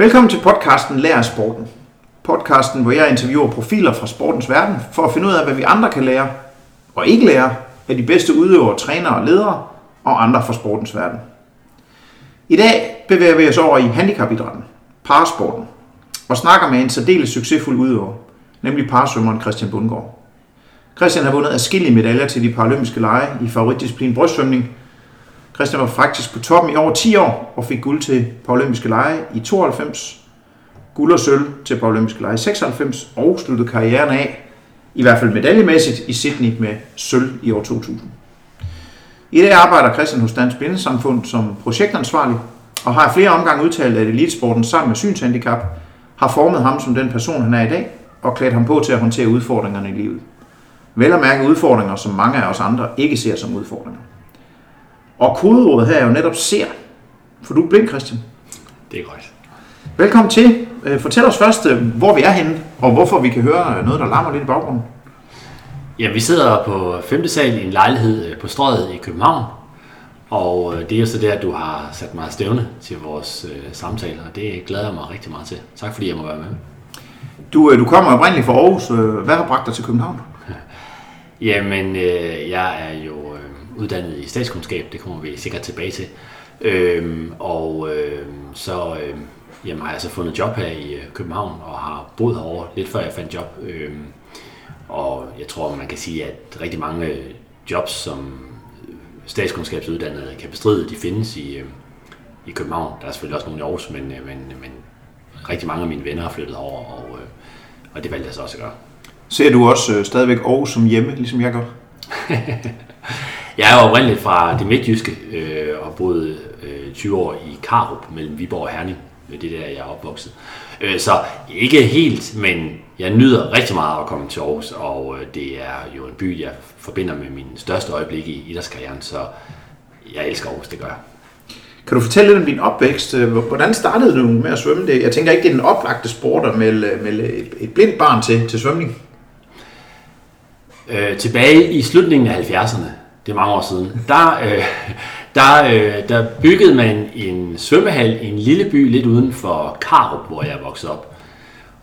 Velkommen til podcasten Lær af sporten. Podcasten, hvor jeg interviewer profiler fra sportens verden for at finde ud af, hvad vi andre kan lære og ikke lære af de bedste udøvere, trænere og ledere og andre fra sportens verden. I dag bevæger vi os over i handicapidrætten, parasporten, og snakker med en særdeles succesfuld udøver, nemlig parasvømmeren Christian Bundgaard. Christian har vundet adskillige medaljer til de paralympiske lege i favoritdisciplin brystsvømning. Christian var faktisk på toppen i over 10 år og fik guld til paralympiske lege i 92, guld og sølv til paralympiske lege i 96 og sluttede karrieren af, i hvert fald medaljemæssigt, i Sydney med sølv i år 2000. I dag arbejder Christian hos Dansk Blindesamfund som projektansvarlig og har flere omgange udtalt, at elitesporten sammen med synshandicap har formet ham som den person, han er i dag, og klædt ham på til at håndtere udfordringerne i livet. Vel at mærke udfordringer, som mange af os andre ikke ser som udfordringer. Og kodeordet her er jo netop ser. For du er blind, Christian. Det er godt. Velkommen til. Øh, Fortæl os først, øh, hvor vi er henne, og hvorfor vi kan høre noget, der larmer lidt i baggrunden. Ja, vi sidder på 5. sal i en lejlighed øh, på Strøget i København. Og det er jo så der, du har sat mig stævne til vores øh, samtaler, og det glæder jeg mig rigtig meget til. Tak fordi jeg må være med. Du, du kommer oprindeligt fra Aarhus. Hvad har bragt dig til København? Jamen, øh, jeg er jo øh, uddannet i statskundskab, det kommer vi sikkert tilbage til. Øhm, og øh, så øh, jamen, har jeg så fundet job her i øh, København og har boet herovre lidt før jeg fandt job. Øhm, og jeg tror, man kan sige, at rigtig mange jobs, som statskundskabsuddannede kan bestride, de findes i, øh, i København. Der er selvfølgelig også nogle i Aarhus, men, øh, men, men rigtig mange af mine venner har flyttet over, og, øh, og det valgte jeg så også at gøre. Ser du også øh, stadigvæk Aarhus som hjemme, ligesom jeg gør? jeg er oprindeligt fra det midtjyske øh, og boet øh, 20 år i Karup mellem Viborg og Herning. Det er der, jeg er opvokset. Øh, så ikke helt, men jeg nyder rigtig meget at komme til Aarhus, og øh, det er jo en by, jeg forbinder med min største øjeblik i idrætskarrieren, så jeg elsker Aarhus, det gør jeg. Kan du fortælle lidt om din opvækst? Hvordan startede du med at svømme det? Jeg tænker ikke, det er den oplagte sport at melde, melde et, et blindt barn til, til svømning. Øh, tilbage i slutningen af 70'erne, det er mange år siden, der, øh, der, øh, der byggede man en svømmehal i en lille by lidt uden for Karup, hvor jeg voksede op.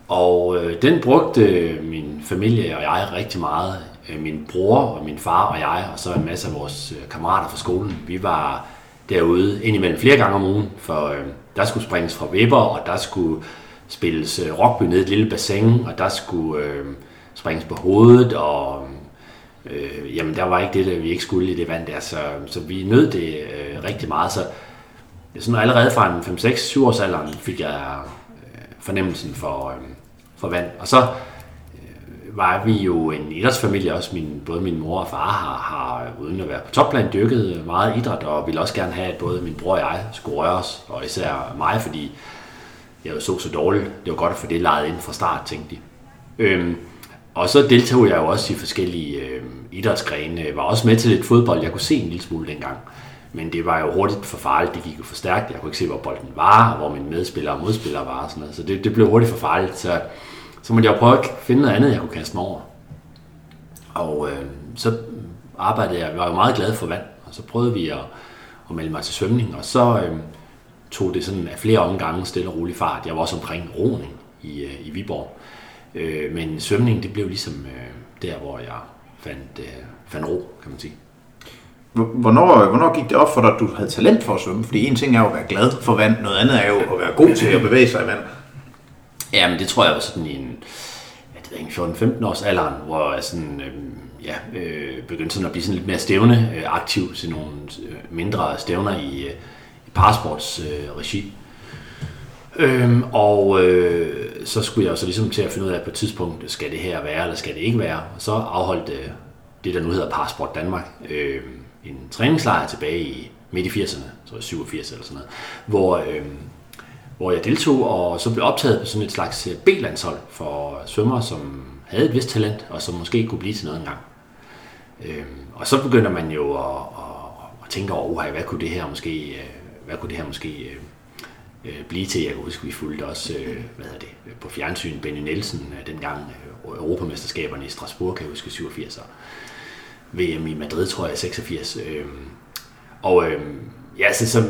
Og øh, den brugte øh, min familie og jeg rigtig meget. Øh, min bror og min far og jeg, og så en masse af vores øh, kammerater fra skolen. Vi var derude indimellem flere gange om ugen, for øh, der skulle springes fra vipper, og der skulle spilles øh, ned i et lille bassin, og der skulle øh, springes på hovedet, og øh, jamen der var ikke det, der vi ikke skulle i det vand der, så, så vi nød det øh, rigtig meget. Så sådan allerede fra en 5-6-7 års alderen fik jeg øh, fornemmelsen for, øh, for vand. Og så øh, var vi jo en idrætsfamilie også. Min, både min mor og far har, har uden at være på topplan dyrket meget idræt, og ville også gerne have, at både min bror og jeg skulle røre os, og især mig, fordi jeg så så dårligt. Det var godt at få det lejet ind fra start, tænkte de. Øhm, og så deltog jeg jo også i forskellige øh, idrætsgrene. Jeg var også med til lidt fodbold. Jeg kunne se en lille smule dengang. Men det var jo hurtigt for farligt. Det gik jo for stærkt. Jeg kunne ikke se, hvor bolden var, og hvor mine medspillere og modspillere var. Og sådan noget. Så det, det blev hurtigt for farligt. Så, så måtte jeg prøve at finde noget andet, jeg kunne kaste mig over. Og øh, så arbejdede jeg. Jeg var jo meget glad for vand. Og så prøvede vi at, at melde mig til svømning. Og så øh, tog det sådan af flere omgange stille og rolig fart. Jeg var også omkring roning i, øh, i Viborg. Øh, men svømning, det blev ligesom øh, der, hvor jeg fandt, øh, fandt ro, kan man sige. Hvornår, hvornår gik det op for dig, at du havde talent for at svømme? Fordi en ting er jo at være glad for vand, noget andet er jo at være god til at bevæge sig i vand. Ja, men det tror jeg var sådan i en, det 14-15 års alderen, hvor jeg sådan, øh, ja, øh, begyndte sådan at blive sådan lidt mere stævne øh, aktiv til nogle øh, mindre stævner i, øh, i parasports øh, regi. Øhm, og øh, så skulle jeg jo så ligesom til at finde ud af på et tidspunkt, skal det her være, eller skal det ikke være. Og så afholdt øh, det, der nu hedder Parasport Danmark, øh, en træningslejr tilbage i midt i 80'erne, så 87 eller sådan noget, hvor, øh, hvor jeg deltog og så blev optaget på sådan et slags øh, B-landshold for svømmere, som havde et vist talent, og som måske kunne blive til noget engang. Øh, og så begynder man jo at, at, at tænke over, hvad kunne det her måske, øh, hvad kunne det her måske øh, øh, blive til. Jeg kan huske, vi fulgte også øh, hvad det, på fjernsyn Benny Nielsen dengang øh, Europamesterskaberne i Strasbourg, kan jeg huske, 87'er. VM i Madrid, tror jeg, 86. Øh, og øh, ja, så, så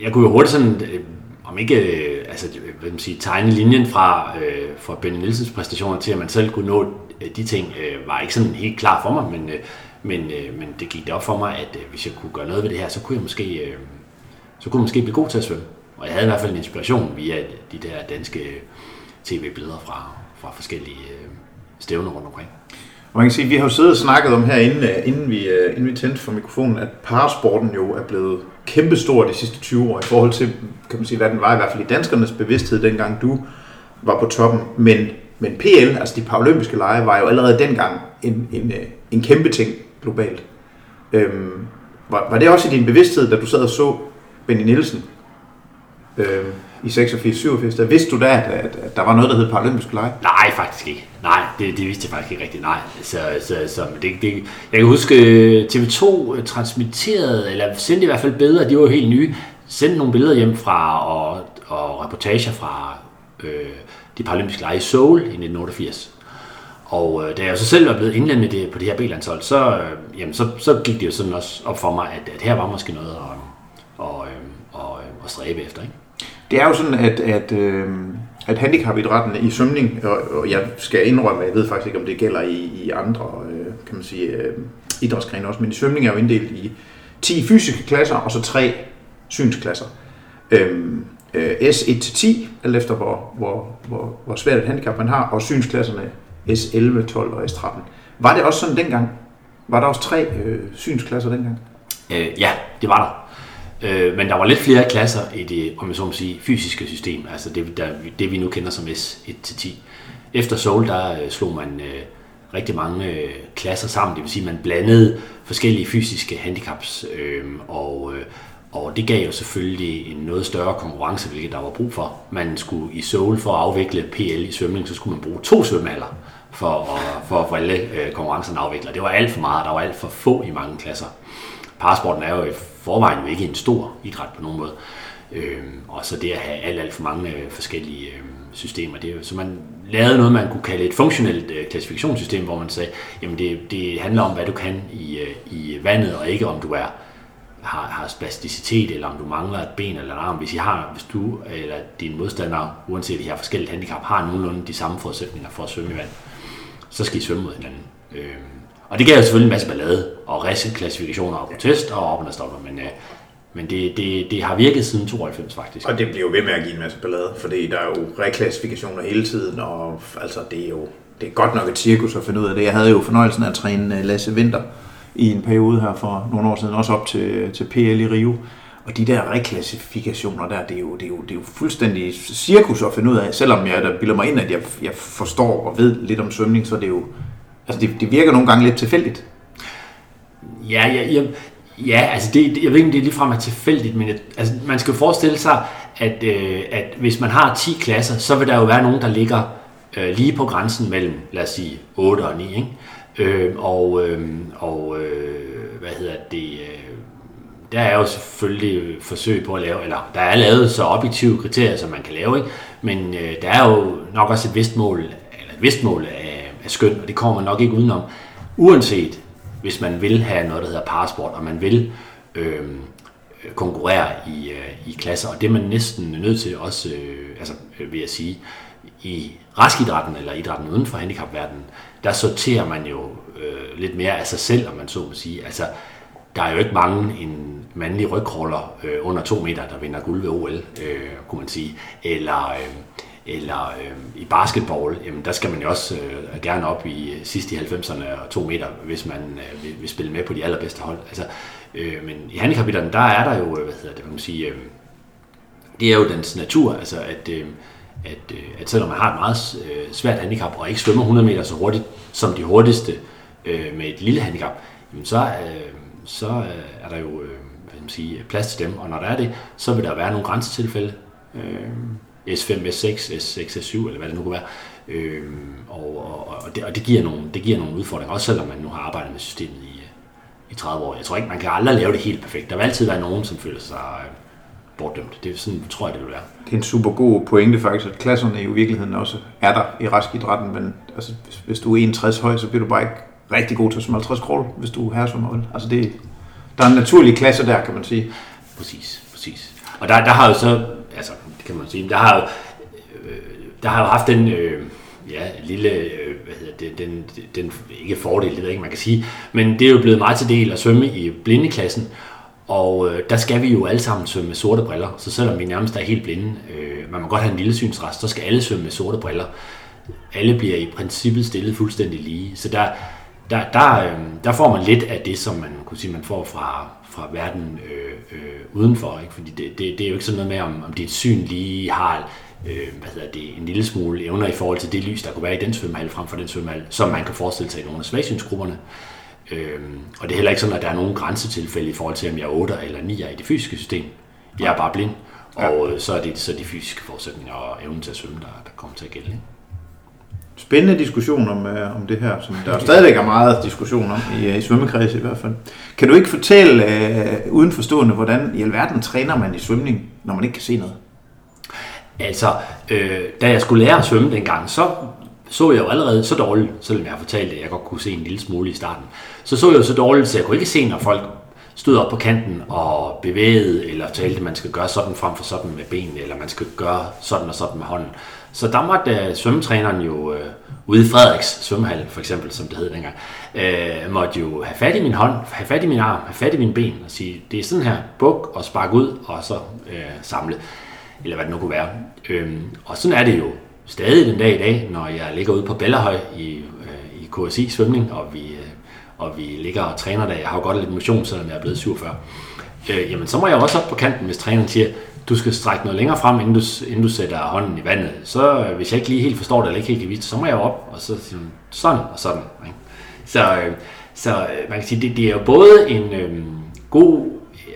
jeg kunne jo hurtigt sådan, øh, om ikke, øh, altså øh, hvad man sige, tegne linjen fra, øh, fra Benny Nielsens præstationer til, at man selv kunne nå øh, de ting, øh, var ikke sådan helt klar for mig, men, øh, men, øh, men det gik det op for mig, at øh, hvis jeg kunne gøre noget ved det her, så kunne jeg måske, øh, så kunne jeg måske blive god til at svømme. Og jeg havde i hvert fald en inspiration via de der danske øh, tv-billeder fra, fra forskellige øh, stævner rundt omkring. Og man kan sige, at vi har jo siddet og snakket om her, inden, øh, inden, vi, øh, inden vi tændte for mikrofonen, at parasporten jo er blevet kæmpestor de sidste 20 år i forhold til, kan man sige, hvad den var i hvert fald i danskernes bevidsthed, dengang du var på toppen. Men, men PL, altså de paralympiske lege, var jo allerede dengang en, en, øh, en kæmpe ting globalt. Øhm, var, var det også i din bevidsthed, da du sad og så Benny Nielsen øhm, i 86-87, der vidste du da, at, at, at der var noget, der hed paralympiske lege? Nej, faktisk ikke. Nej, det, det vidste jeg faktisk ikke rigtigt. Nej, så, så, så det, det, jeg kan huske, øh, TV2 øh, transmitterede, eller sendte i hvert fald billeder, de var jo helt nye, sendte nogle billeder hjem fra, og, og reportager fra øh, de paralympiske lege i Seoul i 1988. Og øh, da jeg så selv var blevet indlandet det, på det her B-landshold, så, øh, jamen, så, så gik det jo sådan også op for mig, at, at her var måske noget at, og, øh, og, øh, at stræbe efter. Ikke? Det er jo sådan, at, at, øh, at handicapidrætten i svømning, og, og jeg skal indrømme, jeg ved faktisk ikke, om det gælder i, i andre øh, kan man sige, øh, idrætsgrene også, men i svømning er jo inddelt i 10 fysiske klasser, og så tre synsklasser. Øhm, øh, S1-10, alt efter hvor, hvor, hvor, hvor svært et handicap man har, og synsklasserne S11, 12 og S13. Var det også sådan dengang? Var der også tre øh, synsklasser dengang? Øh, ja, det var der. Øh, men der var lidt flere klasser i det, om jeg så må sige, fysiske system, altså det, der, det vi nu kender som S1-10. Efter Seoul, der øh, slog man øh, rigtig mange øh, klasser sammen, det vil sige, man blandede forskellige fysiske handicaps, øh, og, øh, og det gav jo selvfølgelig en noget større konkurrence, hvilket der var brug for. Man skulle i Seoul for at afvikle PL i svømning, så skulle man bruge to svømmehaller for at, for at få alle øh, konkurrencerne afviklet. Det var alt for meget, der var alt for få i mange klasser. Parasporten er jo i forvejen jo ikke en stor idræt på nogen måde. Øh, og så det at have alt, alt for mange øh, forskellige øh, systemer. Det er så man lavede noget, man kunne kalde et funktionelt øh, klassifikationssystem, hvor man sagde, jamen det, det handler om, hvad du kan i, øh, i vandet, og ikke om du er har, har spasticitet, eller om du mangler et ben eller en arm. Hvis, I har, hvis du eller din modstander, uanset de her forskellige handicap, har nogenlunde de samme forudsætninger for at svømme i vand, så skal I svømme mod hinanden. Øh, og det gav jo selvfølgelig en masse ballade, og klassifikationer og protest og op og stopper, men, øh, men det, det, det har virket siden 92 faktisk. Og det bliver jo ved med at give en masse ballade, fordi der er jo reklassifikationer hele tiden, og altså det er jo det er godt nok et cirkus at finde ud af det. Jeg havde jo fornøjelsen af at træne øh, Lasse Vinter i en periode her for nogle år siden, også op til, til PL i Rio. Og de der reklassifikationer der, det er, jo, det, er jo, det er jo fuldstændig cirkus at finde ud af. Selvom jeg der bilder mig ind, at jeg, jeg forstår og ved lidt om svømning, så er det jo Altså, det, det virker nogle gange lidt tilfældigt. Ja, ja, ja, ja altså det, jeg ved ikke, om det er ligefrem er tilfældigt, men jeg, altså, man skal jo forestille sig, at, øh, at hvis man har 10 klasser, så vil der jo være nogen, der ligger øh, lige på grænsen mellem, lad os sige, 8 og 9, ikke? Øh, og øh, og øh, hvad hedder det... Øh, der er jo selvfølgelig forsøg på at lave, eller der er lavet så objektive kriterier, som man kan lave, ikke? men øh, der er jo nok også et vist mål, eller et vist mål skøn, og det kommer man nok ikke udenom. Uanset hvis man vil have noget, der hedder parasport, og man vil øhm, øh, konkurrere i, øh, i klasser, og det er man næsten nødt til også, øh, altså øh, vil jeg sige, i raskidrætten eller idrætten uden for handicapverdenen, der sorterer man jo øh, lidt mere af sig selv, om man så må sige. Altså, der er jo ikke mange en mandlig rygkroller øh, under to meter, der vinder guld ved OL, øh, kunne man sige. Eller, øh, eller øh, i basketball, jamen der skal man jo også øh, gerne op i øh, sidst i 90'erne og to meter, hvis man øh, vil, vil spille med på de allerbedste hold. Altså, øh, men i handicapidrætten, der er der jo, øh, hvad hedder det, kan man sige, øh, det er jo dens natur, altså at, øh, at, øh, at selvom man har et meget øh, svært handicap og ikke svømmer 100 meter så hurtigt som de hurtigste øh, med et lille handicap, jamen så, øh, så øh, er der jo øh, hvad man sige, plads til dem, og når der er det, så vil der være nogle grænsetilfælde. Øh, S5, S6, S6, S7, eller hvad det nu kan være. Øhm, og, og, og, det, og det, giver nogle, det giver nogle udfordringer, også selvom man nu har arbejdet med systemet i, i 30 år. Jeg tror ikke, man kan aldrig lave det helt perfekt. Der vil altid være nogen, som føler sig øh, bortdømt. Det er sådan, tror jeg, det vil være. Det er en super god pointe faktisk, at klasserne i virkeligheden også er der i raskidrætten, men altså, hvis, hvis du er 61 høj, så bliver du bare ikke rigtig god til at 50 krål, hvis du er her som Altså det, der er en naturlig klasse der, kan man sige. Præcis, præcis. Og der, der har jo så, altså kan man sige. Der har jo, der har jo haft den øh, ja, lille, øh, hvad hedder det, den, den, ikke fordel, det ved jeg ikke, man kan sige, men det er jo blevet meget til del at svømme i blindeklassen, og øh, der skal vi jo alle sammen svømme med sorte briller, så selvom vi nærmest er helt blinde, øh, man må godt have en lille synsrest, så skal alle svømme med sorte briller. Alle bliver i princippet stillet fuldstændig lige, så der, der, der, øh, der får man lidt af det, som man kunne sige, man får fra, fra verden øh, øh, udenfor. Ikke? Fordi det, det, det er jo ikke sådan noget med, om, om dit syn lige har øh, hvad hedder det, en lille smule evner i forhold til det lys, der kunne være i den svømmehal frem for den svømmehal, som man kan forestille sig i nogle af svagsynsgrupperne. Øh, og det er heller ikke sådan, at der er nogen grænsetilfælde i forhold til, om jeg er 8 eller 9 i det fysiske system. Jeg er bare blind, og ja. så er det så de fysiske forudsætninger og evnen til at svømme, der, der kommer til at gælde. Ikke? Spændende diskussion om, øh, om det her, som der stadigvæk er meget diskussion om, i, i svømmekreds i hvert fald. Kan du ikke fortælle øh, uden forstående, hvordan i alverden træner man i svømning, når man ikke kan se noget? Altså, øh, da jeg skulle lære at svømme dengang, så så jeg jo allerede så dårligt, selvom jeg har fortalt, at jeg godt kunne se en lille smule i starten, så så jeg jo så dårligt, så jeg kunne ikke se, når folk stod op på kanten og bevægede, eller talte, at man skal gøre sådan frem for sådan med benene, eller man skal gøre sådan og sådan med hånden. Så der måtte uh, svømmetræneren jo, uh, ude i Frederiks svømmehal, for eksempel, som det hed dengang, uh, måtte jo have fat i min hånd, have fat i min arm, have fat i mine ben, og sige, det er sådan her, buk og spark ud, og så uh, samle, eller hvad det nu kunne være. Uh, og sådan er det jo stadig den dag i dag, når jeg ligger ude på Bellerhøj i, uh, i KSI svømning, og vi, uh, og vi ligger og træner der. Jeg har jo godt lidt motion, selvom jeg er blevet 47. Uh, jamen, så må jeg også op på kanten, hvis træneren siger, du skal strække noget længere frem, inden du, inden du sætter hånden i vandet. Så øh, hvis jeg ikke lige helt forstår det, eller ikke helt kan vise så må jeg op, og så sige sådan og sådan. Ikke? Så, øh, så øh, man kan sige, det, det er jo både en øhm, god,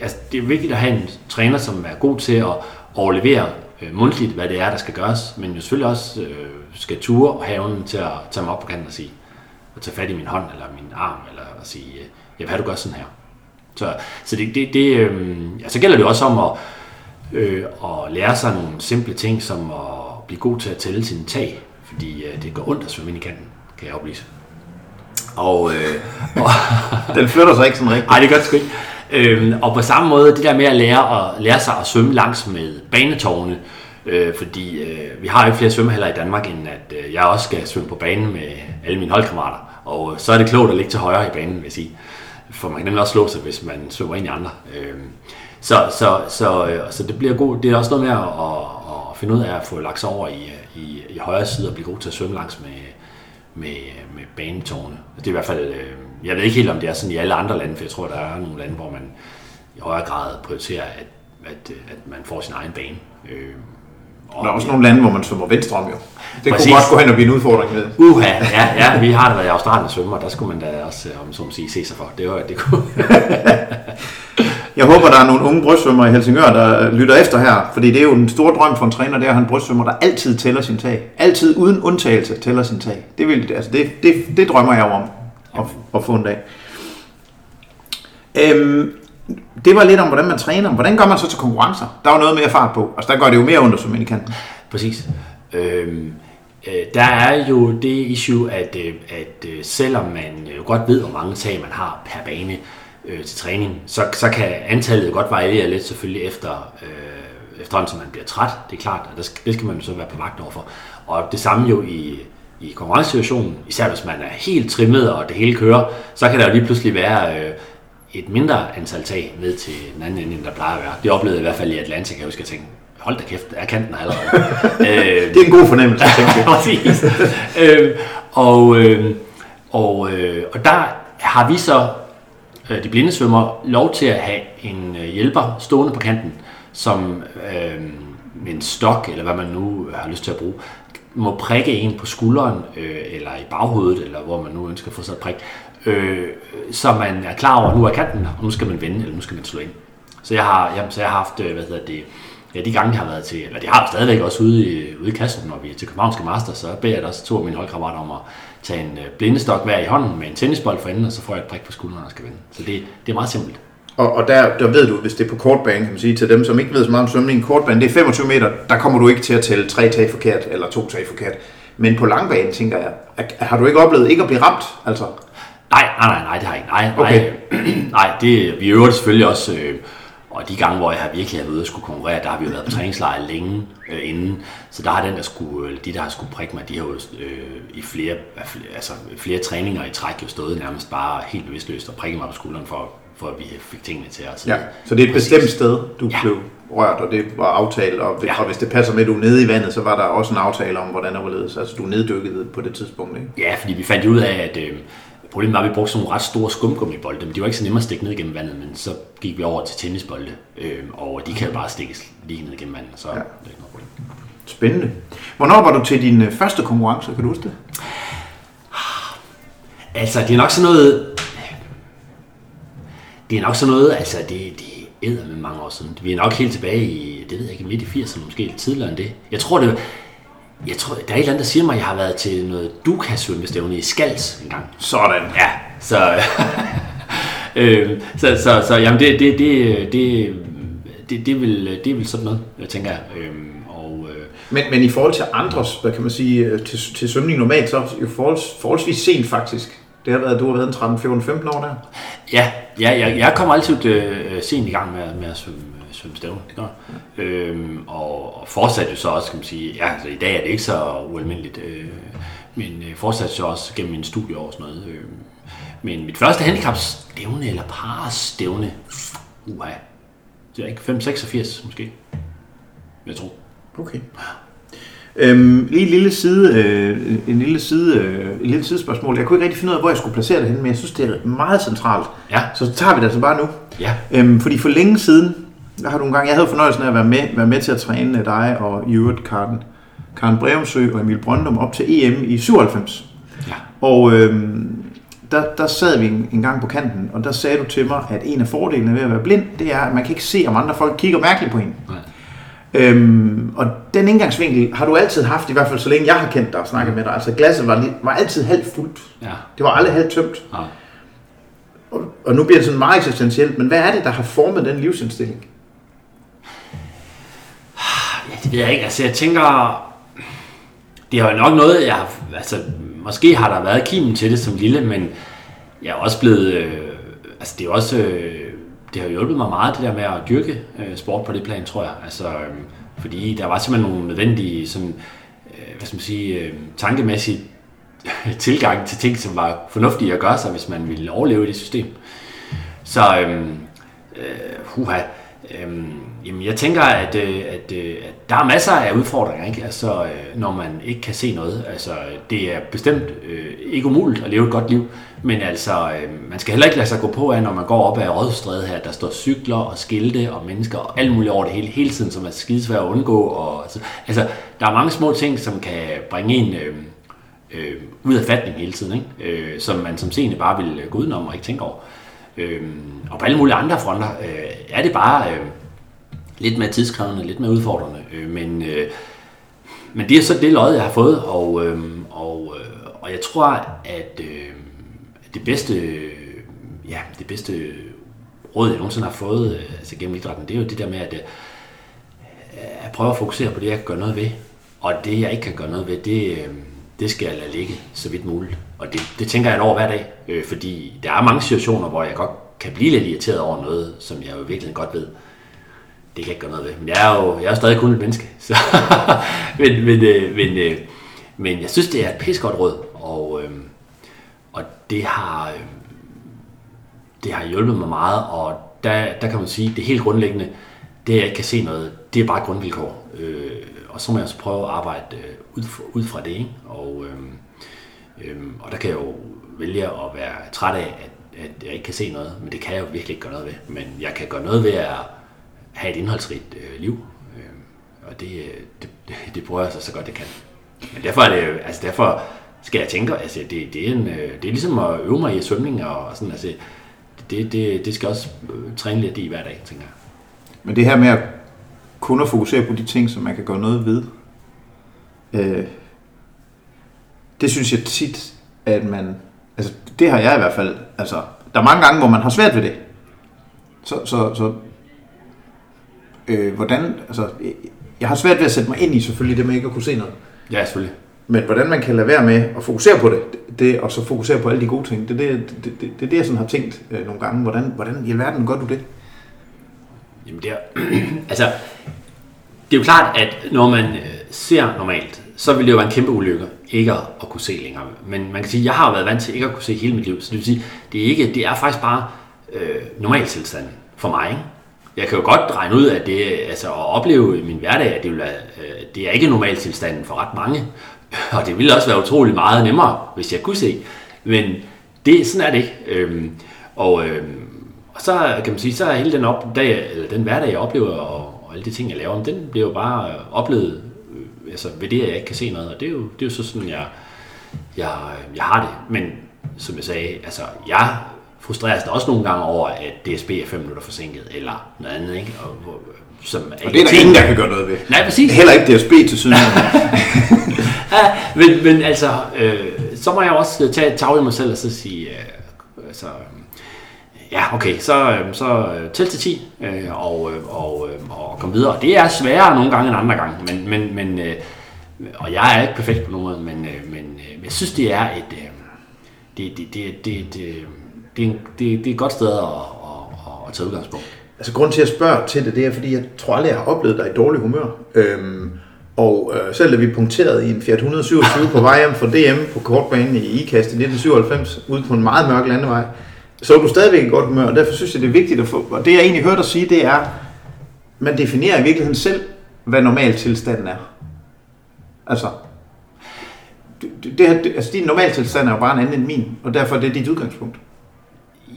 altså det er vigtigt at have en træner, som er god til at overlevere øh, mundtligt, hvad det er, der skal gøres, men jo selvfølgelig også øh, skal ture og have evnen til at tage mig op på kanten og sige, og tage fat i min hånd eller min arm, eller at sige, ja, hvad du gør sådan her. Så, så det, det, det øh, ja, så gælder det også om at øh, og lære sig nogle simple ting, som at blive god til at tælle sine tag, fordi øh, det går ondt at svømme ind i kanten, kan jeg oplyse. Og, øh, og Den flytter sig ikke sådan rigtigt. Nej, det gør det sgu ikke. Øhm, og på samme måde, det der med at lære, at lære sig at svømme langs med banetårne, øh, fordi øh, vi har jo ikke flere svømmehaller i Danmark, end at øh, jeg også skal svømme på banen med alle mine holdkammerater. Og øh, så er det klogt at ligge til højre i banen, vil jeg sige. For man kan nemlig også slå sig, hvis man svømmer ind i andre. Øh, så, så, så, øh, så det bliver god. Det er også noget med at, at, at finde ud af at få lagt sig over i, i, i højre side og blive god til at svømme langs med, med, med banetårne. Det er i hvert fald, øh, jeg ved ikke helt om det er sådan i alle andre lande, for jeg tror, der er nogle lande, hvor man i højere grad prioriterer, at, at, at man får sin egen bane. Øh, og der er også nogle lande, hvor man svømmer venstre om jo. Det Præcis. kunne godt gå hen og blive en udfordring med. Uha, ja, ja, vi har da været i Australien og svømmer, der skulle man da også, om så sige, se sig for. Det var, det kunne. Jeg håber, der er nogle unge brystsvømmer i Helsingør, der lytter efter her, fordi det er jo en stor drøm for en træner, det er at han brystsvømmer, der altid tæller sin tag. Altid uden undtagelse tæller sin tag. Det, vil, altså det, det, det drømmer jeg om at, at få en dag. Øhm, det var lidt om, hvordan man træner. Hvordan gør man så til konkurrencer? Der er jo noget mere fart på. Altså, der går det jo mere under som i kanten. Præcis. Øhm, øh, der er jo det issue, at, øh, at øh, selvom man jo godt ved, hvor mange tag man har per bane øh, til træning, så, så kan antallet godt variere lidt selvfølgelig efter, øh, efterhånden, som man bliver træt. Det er klart, og det skal, det skal man så være på vagt overfor. Og det samme jo i, i konkurrencesituationen, især hvis man er helt trimmet og det hele kører, så kan der jo lige pludselig være øh, et mindre antal tag ned til den anden ende, end der plejer at være. Det oplevede jeg i hvert fald i Atlanta, kan jeg huske, at tænke, hold da kæft, er kanten allerede. øh, det er en god fornemmelse, tænker jeg. Præcis. øh, og, øh, og, øh, og der har vi så, Øh, de blinde svømmer, lov til at have en øh, hjælper stående på kanten, som øh, med en stok, eller hvad man nu øh, har lyst til at bruge, må prikke en på skulderen, øh, eller i baghovedet, eller hvor man nu ønsker at få sig et prik, øh, så man er klar over, at nu er kanten, og nu skal man vende, eller nu skal man slå ind. Så jeg har, jamen, så jeg har haft, hvad hedder det, ja, de gange, jeg har været til, eller det har jeg stadigvæk også ude i, ude i kassen, når vi er til Københavnske Master, så beder jeg også to af mine holdkammerater om at tage en øh, blindestok hver i hånden med en tennisbold for enden, og så får jeg et prik på skulderen og skal vende. Så det, det er meget simpelt. Og, og der, der ved du, hvis det er på kortbane, kan man sige, til dem, som ikke ved så meget om svømning, kortbane, det er 25 meter, der kommer du ikke til at tælle tre tag forkert, eller to tag forkert. Men på langbane, tænker jeg, har du ikke oplevet ikke at blive ramt? Altså? Nej, nej, nej, nej, det har jeg ikke. Nej, okay. nej, nej det, vi øver det selvfølgelig også, øh, Og de gange, hvor jeg har virkelig har været ude og skulle konkurrere, der har vi jo været på træningslejr længe øh, inden. Så der har den, der skulle, eller de, der har skulle prikke mig, de har jo øh, i flere, altså, flere træninger i træk jo stået nærmest bare helt bevidstløst og prikket mig på skulderen for, for at vi fik tingene til os. Ja, så det er et bestemt sted, du ja. blev rørt, og det var aftalt, og, ja. og hvis det passer med, at du er nede i vandet, så var der også en aftale om, hvordan det var ledes. Altså, du neddykket på det tidspunkt, ikke? Ja, fordi vi fandt ud af, at øh, problemet var, at vi brugte sådan nogle ret store skumgummibolde, men de var ikke så nemme at stikke ned igennem vandet, men så gik vi over til tennisbolde, øh, og de kan jo bare stikkes lige ned igennem vandet, så ja. det er ikke noget. Spændende. Hvornår var du til din øh, første konkurrence, kan du huske det? Altså, det er nok sådan noget... Det er nok sådan noget, altså, det, det æder med mange år siden. Vi er nok helt tilbage i, det ved jeg ikke, midt i 80'erne, måske lidt tidligere end det. Jeg tror, det jeg tror, der er et eller andet, der siger mig, at jeg har været til noget Duka-svømmestævne i Skals en gang. Sådan. Ja, så... øh, så, så, så jamen det, det, det, det, det, det, vil, det vil sådan noget, jeg tænker. Øh, men, men i forhold til andres, hvad kan man sige, øh, til, til svømning normalt, så er jo forholds, forholdsvis sent faktisk. Det har været, du har været en 13, 14, 15 år der? Ja, ja jeg, jeg kommer altid øh, øh, sent i gang med, med at svømme, øh, svømme stævne. Det gør. Ja. Øhm, og, og fortsat jo så også, kan man sige, ja, altså i dag er det ikke så ualmindeligt, øh, men øh, fortsat så også gennem min studieår og sådan noget. Øh, men mit første handicapstævne, eller parstævne, uha, det er ikke 5-86 måske, jeg tror. Okay. Øhm, lige en lille side, øh, en lille side, øh, en lille sidespørgsmål. Jeg kunne ikke rigtig finde ud af, hvor jeg skulle placere det henne, men jeg synes, det er meget centralt. Ja. Så tager vi det altså bare nu. Ja. Øhm, fordi for længe siden, der har du en gang, jeg havde fornøjelsen af at være med, være med til at træne dig og i øvrigt Karen, Karen Brevsø og Emil Brøndum op til EM i 97. Ja. Og øhm, der, der sad vi en, en gang på kanten, og der sagde du til mig, at en af fordelene ved at være blind, det er, at man kan ikke se, om andre folk kigger mærkeligt på en. Nej. Øhm, og den indgangsvinkel har du altid haft, i hvert fald så længe jeg har kendt dig og snakket med dig. Altså glasset var, var altid halvt fuldt. Ja. Det var aldrig halvt tømt. Ja. Og, og nu bliver det sådan meget eksistentielt, men hvad er det, der har formet den livsindstilling? Ja, det ved jeg ikke. Altså, jeg tænker, det har jo nok noget, jeg har, altså, måske har der været kimen til det som lille, men jeg er også blevet, øh, altså det er også, øh, det har hjulpet mig meget, det der med at dyrke øh, sport på det plan, tror jeg. Altså, øh, fordi der var simpelthen nogle nødvendige, sådan, øh, hvad skal man sige, øh, tankemæssige tilgang til ting, som var fornuftige at gøre sig, hvis man ville overleve i det system. Så, øh, øh, huha, øh, jamen jeg tænker, at, øh, at, øh, at der er masser af udfordringer, ikke? Altså, øh, når man ikke kan se noget. Altså, det er bestemt øh, ikke umuligt at leve et godt liv, men altså, øh, man skal heller ikke lade sig gå på af, når man går op ad Rådhusstræde her, der står cykler og skilte og mennesker og alt muligt over det hele, hele tiden, som er skidesvært at undgå. Og, altså, altså, der er mange små ting, som kan bringe en øh, øh, ud af fatning hele tiden, ikke? Øh, som man som seende bare vil gå udenom og ikke tænke over. Øh, og på alle mulige andre fronter øh, er det bare øh, lidt mere tidskrævende, lidt mere udfordrende, øh, men, øh, men det er så det lod, jeg har fået, og, øh, og, øh, og jeg tror, at øh, det bedste, ja, det bedste råd, jeg nogensinde har fået øh, altså gennem idrætten, det er jo det der med, at, øh, jeg prøve at fokusere på det, jeg kan gøre noget ved. Og det, jeg ikke kan gøre noget ved, det, øh, det skal jeg lade ligge så vidt muligt. Og det, det tænker jeg over hver dag, øh, fordi der er mange situationer, hvor jeg godt kan blive lidt irriteret over noget, som jeg jo virkelig godt ved, det kan jeg ikke gøre noget ved. Men jeg er jo, jeg er stadig kun et menneske. Så men, men, øh, men, øh, men jeg synes, det er et pissegodt råd, og, øh, og det har, øh, det har hjulpet mig meget, og der, der kan man sige, det helt grundlæggende, det at jeg ikke kan se noget, det er bare et grundvilkår. Øh, og så må jeg også prøve at arbejde øh, ud, fra, ud fra det. Ikke? Og, øh, øh, og der kan jeg jo vælge at være træt af, at, at jeg ikke kan se noget, men det kan jeg jo virkelig ikke gøre noget ved. Men jeg kan gøre noget ved at have et indholdsrigt øh, liv, øh, og det, øh, det, det prøver jeg så, så godt jeg kan. Men derfor er det altså derfor skal jeg tænke, altså det, det, er en, øh, det er ligesom at øve mig i svømning og sådan, altså det, det, det skal også øh, træne lidt i hver dag, tænker jeg. Men det her med at kun at fokusere på de ting, som man kan gøre noget ved, øh, det synes jeg tit, at man, altså det har jeg i hvert fald, altså der er mange gange, hvor man har svært ved det. Så, så, så øh, hvordan, altså jeg har svært ved at sætte mig ind i selvfølgelig det med ikke at kunne se noget. Ja, selvfølgelig. Men hvordan man kan lade være med at fokusere på det, det og så fokusere på alle de gode ting, det er det, det, det, det, det, jeg sådan har tænkt øh, nogle gange. Hvordan, hvordan i alverden gør du det? Jamen det er, altså, det er jo klart, at når man øh, ser normalt, så vil det jo være en kæmpe ulykke ikke at, kunne se længere. Men man kan sige, at jeg har været vant til ikke at kunne se hele mit liv, så det vil sige, det er, ikke, det er faktisk bare øh, normaltilstanden for mig. Ikke? Jeg kan jo godt regne ud, at det, altså, at opleve i min hverdag, at det, vil være, øh, det er ikke normaltilstanden for ret mange. Og det ville også være utrolig meget nemmere, hvis jeg kunne se. Men det, sådan er det ikke. Øhm, og, øhm, og så kan man sige, så er hele den, op, dag, eller den hverdag, jeg oplever, og, og alle de ting, jeg laver, den bliver jo bare øh, oplevet øh, altså ved det, at jeg ikke kan se noget. Og det er jo, det er jo så sådan, jeg, jeg, jeg har det. Men som jeg sagde, altså, jeg frustreres da også nogle gange over, at DSB er fem minutter forsinket, eller noget andet, ikke? Og, hvor- som Og det er der ingen, der kan gøre noget ved. Nej, præcis. Heller ikke DSB til syden. Ja, men, men altså, øh, så må jeg også tage et tag i mig selv og så sige, øh, altså, øh, ja, okay, så, øh, så øh, tæl til 10 øh, og, øh, og, øh, og komme videre. Det er sværere nogle gange end andre gange, men, men, men øh, og jeg er ikke perfekt på nogen måde, men, øh, men øh, jeg synes, det er et, øh, det, det, det, det, det, det, er en- det, det er et godt sted at, at, at, at tage udgangspunkt. Altså grund til at jeg spørger til det, det er, fordi jeg tror aldrig, jeg har oplevet dig i dårlig humør. Øhm, og øh, selv da vi punkterede i en Fiat 127 på vej hjem fra DM på kortbanen i IKAST i 1997, ude på en meget mørk landevej, så var du stadigvæk i godt humør, og derfor synes jeg, det er vigtigt at få... Og det jeg egentlig hørte dig sige, det er, man definerer i virkeligheden selv, hvad normal tilstanden er. Altså, det, det, her- altså din normaltilstand er jo bare en anden end min, og derfor er det dit udgangspunkt.